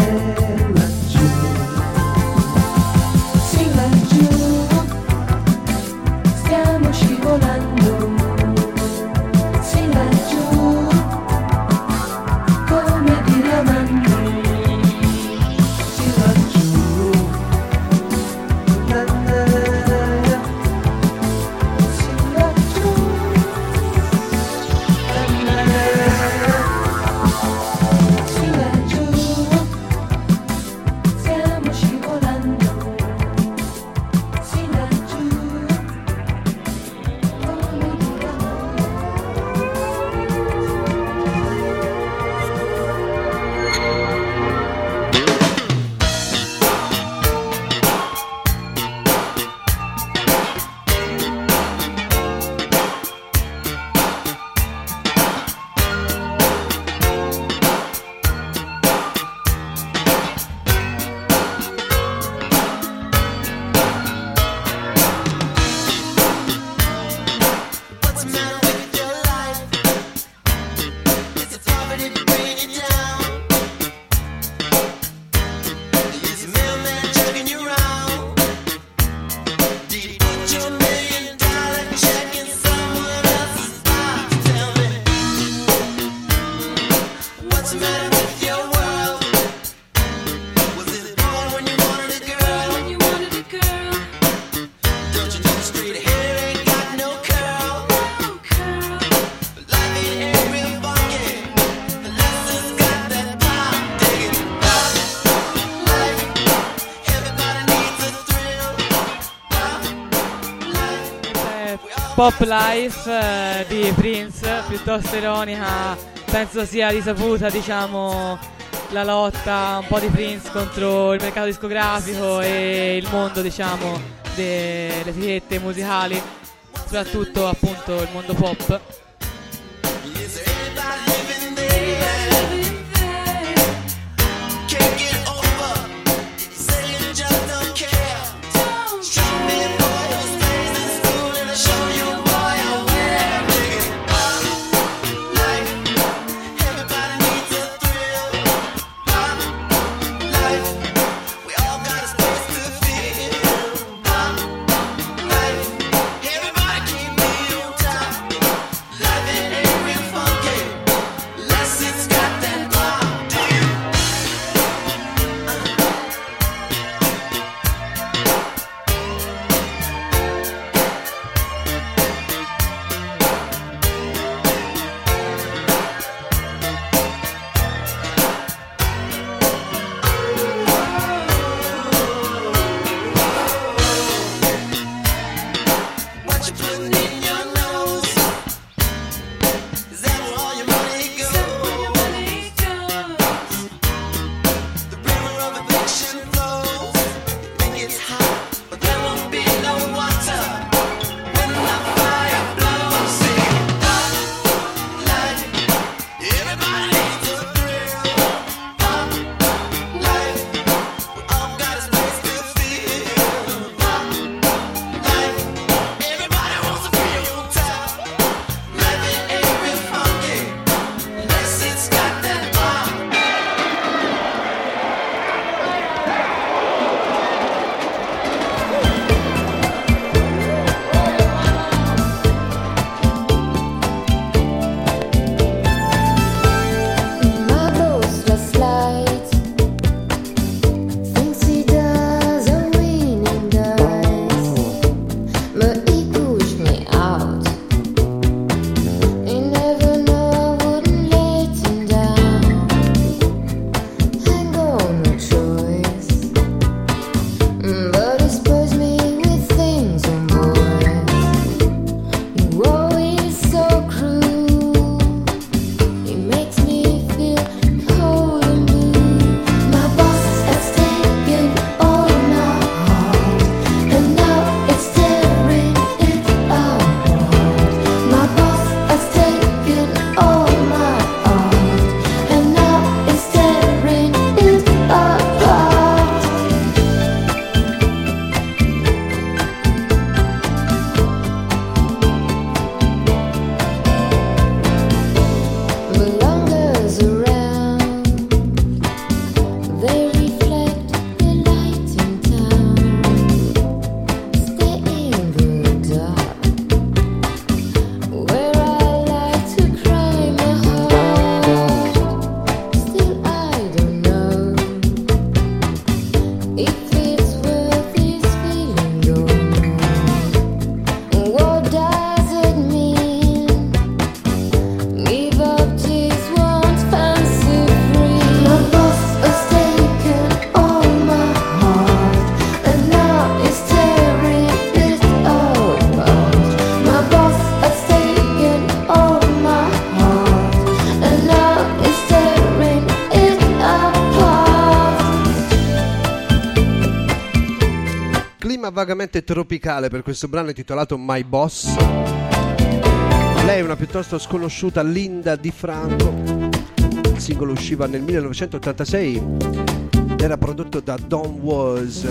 Life eh, di Prince, piuttosto ironica, penso sia risaputa, diciamo, la lotta un po' di Prince contro il mercato discografico e il mondo, diciamo, delle etichette musicali, soprattutto appunto il mondo pop. Vagamente tropicale per questo brano intitolato My Boss. Lei è una piuttosto sconosciuta Linda Di Franco. Il singolo usciva nel 1986 ed era prodotto da Don Was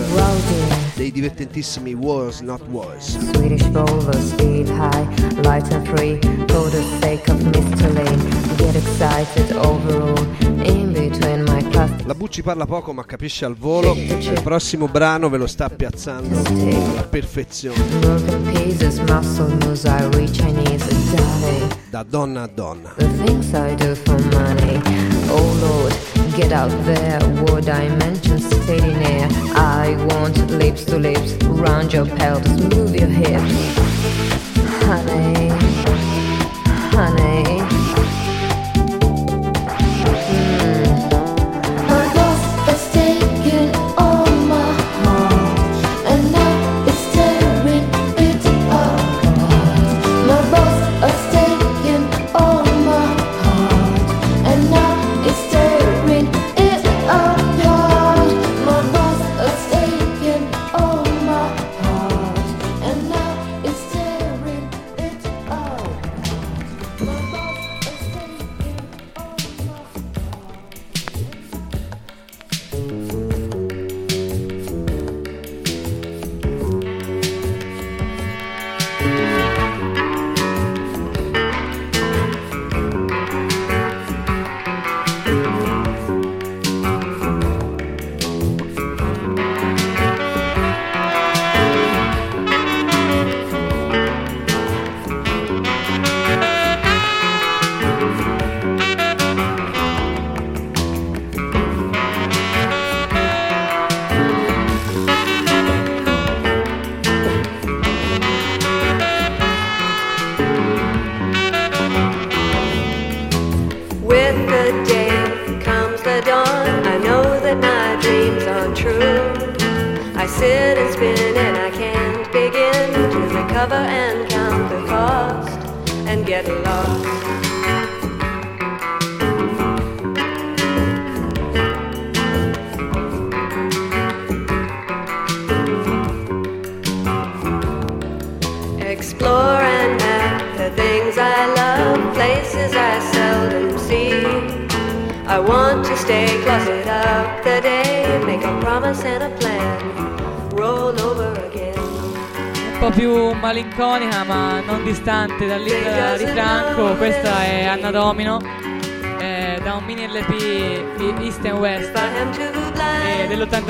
dei divertentissimi Was Not Was. Swedish bowler, speed high, light and free, for the sake of Mr. Lane. Get excited overall, in between my class. Bucci parla poco ma capisce al volo. Il prossimo brano ve lo sta piazzando alla perfezione. Da donna a donna. Oh Lord, get out there, war dimensions, steady near. I want lips to lips, round your pelvis, move your hips.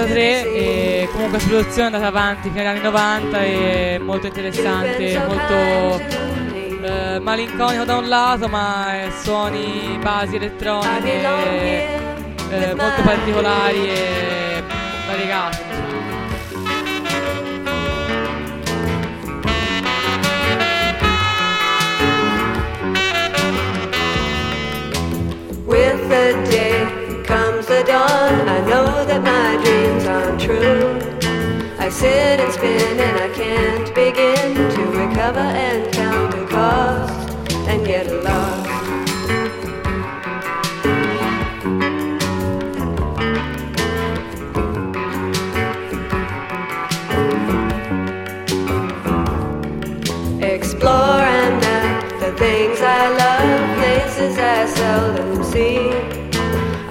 1983 e comunque la situazione è andata avanti fino agli anni 90 e molto interessante, molto eh, malinconico da un lato ma suoni, basi elettroniche eh, molto particolari e know that my dreams aren't true. I sit and spin and I can't begin to recover and count the cost and get lost.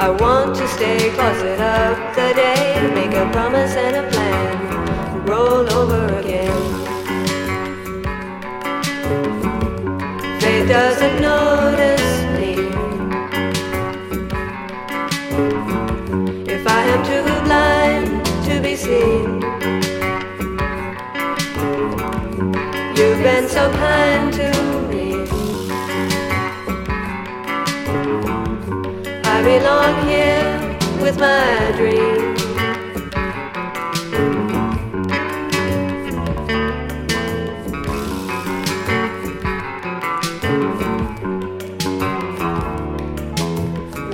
I want to stay closet up the day, make a promise and belong here with my dream.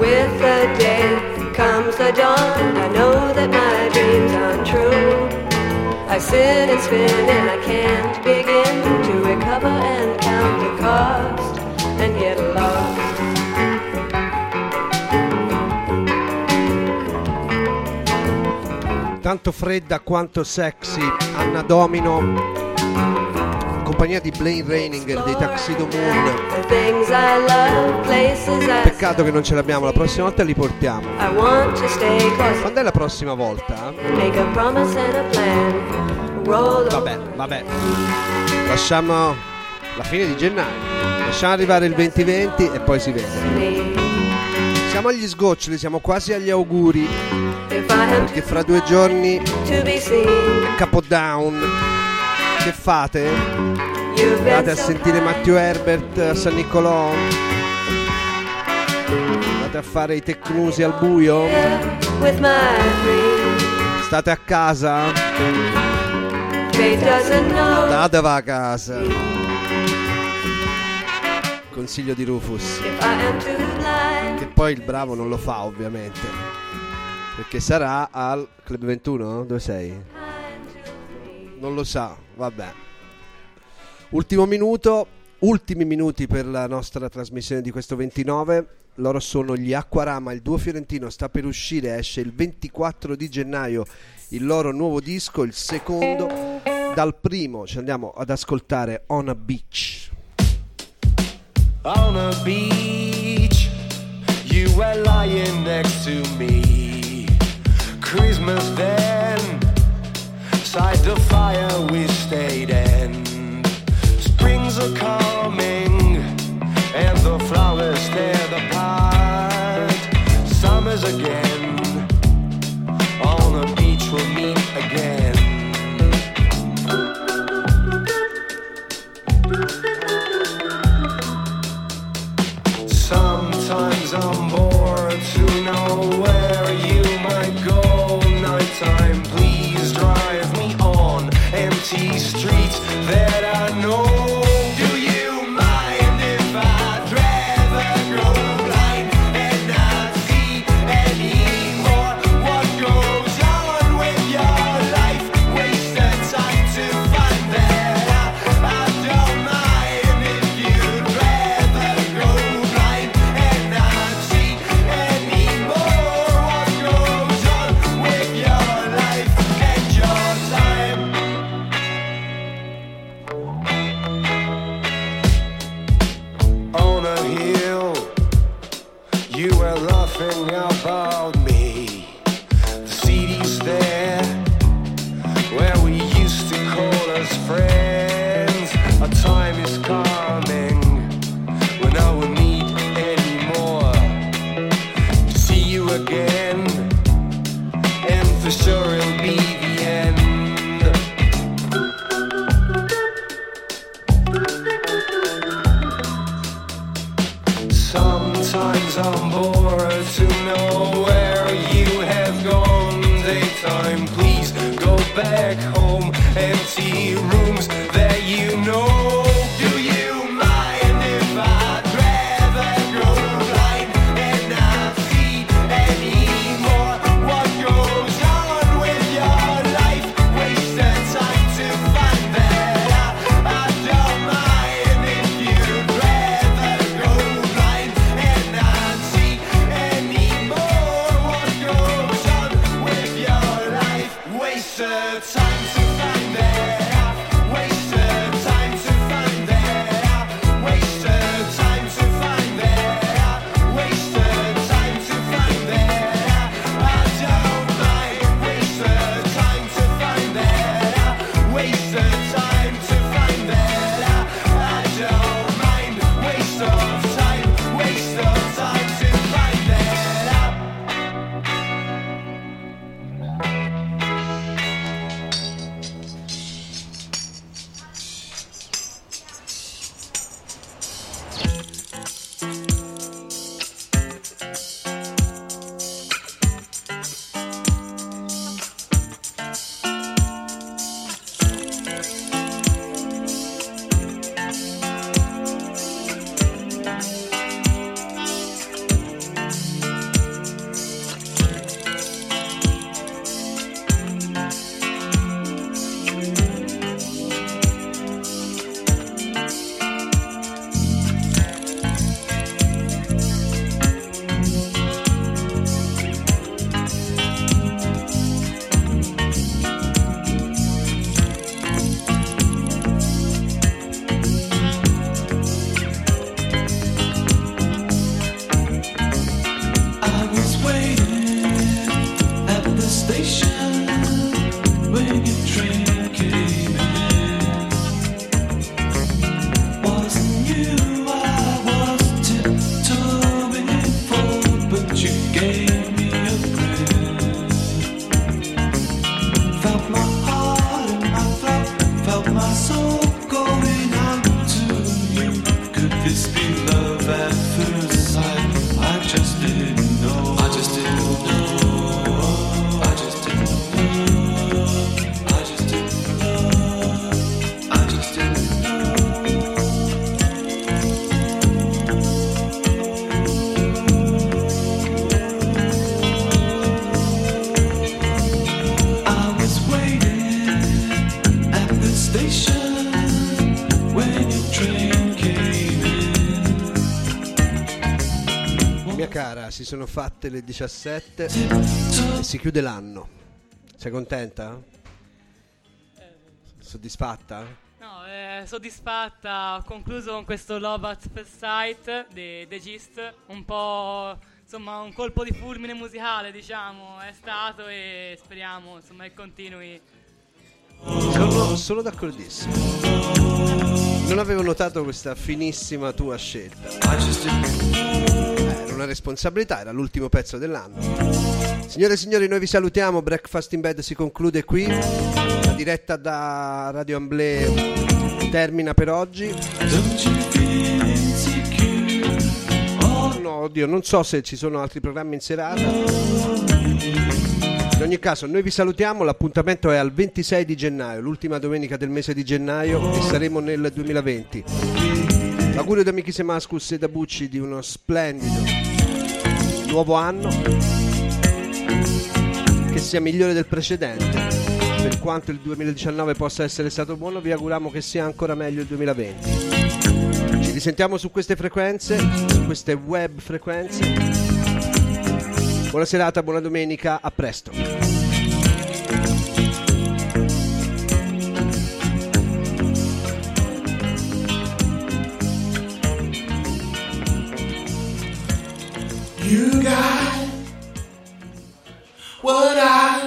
With the day comes the dawn. I know that my dreams aren't true. I sit and spin and I can't begin to recover and count the cost Tanto fredda quanto sexy, Anna Domino, in compagnia di Blaine Raining e dei Tuxedo Moon. Peccato che non ce l'abbiamo, la prossima volta li portiamo. Quando è la prossima volta? Vabbè, vabbè. Lasciamo la fine di gennaio. Lasciamo arrivare il 2020 e poi si vede. Siamo agli sgoccioli, siamo quasi agli auguri. Perché fra due giorni. Capodown. Che fate? Andate a sentire Matteo Herbert a San Niccolò? Andate a fare i tecnusi al buio? State a casa? Andateva a casa. Consiglio di Rufus. Che poi il bravo non lo fa ovviamente. Perché sarà al Club 21? Dove sei? Non lo sa, vabbè. Ultimo minuto, ultimi minuti per la nostra trasmissione di questo 29. Loro sono gli Acquarama, il duo fiorentino sta per uscire, esce il 24 di gennaio il loro nuovo disco, il secondo. Dal primo ci andiamo ad ascoltare On a Beach. On a beach, you were lying next to me. Christmas then, side the fire we stayed in. Springs are coming, and the flowers stand apart. Summer's again, To know where you might go. Nighttime, please drive me on empty streets that I know. Wasted time to find si sono fatte le 17 e si chiude l'anno. Sei contenta? Soddisfatta? No, eh, soddisfatta, ho concluso con questo Love at First Sight di The Gist, un po' insomma un colpo di fulmine musicale diciamo è stato e speriamo insomma che continui. Sono, sono d'accordissimo. Non avevo notato questa finissima tua scelta. Era una responsabilità, era l'ultimo pezzo dell'anno. Signore e signori, noi vi salutiamo. Breakfast in Bed si conclude qui. La diretta da Radio Amblè termina per oggi. No, oddio, non so se ci sono altri programmi in serata. In ogni caso, noi vi salutiamo. L'appuntamento è al 26 di gennaio, l'ultima domenica del mese di gennaio, e saremo nel 2020. L'augurio da Michi Semascus e da Bucci di uno splendido nuovo anno che sia migliore del precedente. Per quanto il 2019 possa essere stato buono, vi auguriamo che sia ancora meglio il 2020. Ci risentiamo su queste frequenze, su queste web frequenze. Buona serata, buona domenica, a presto. lugar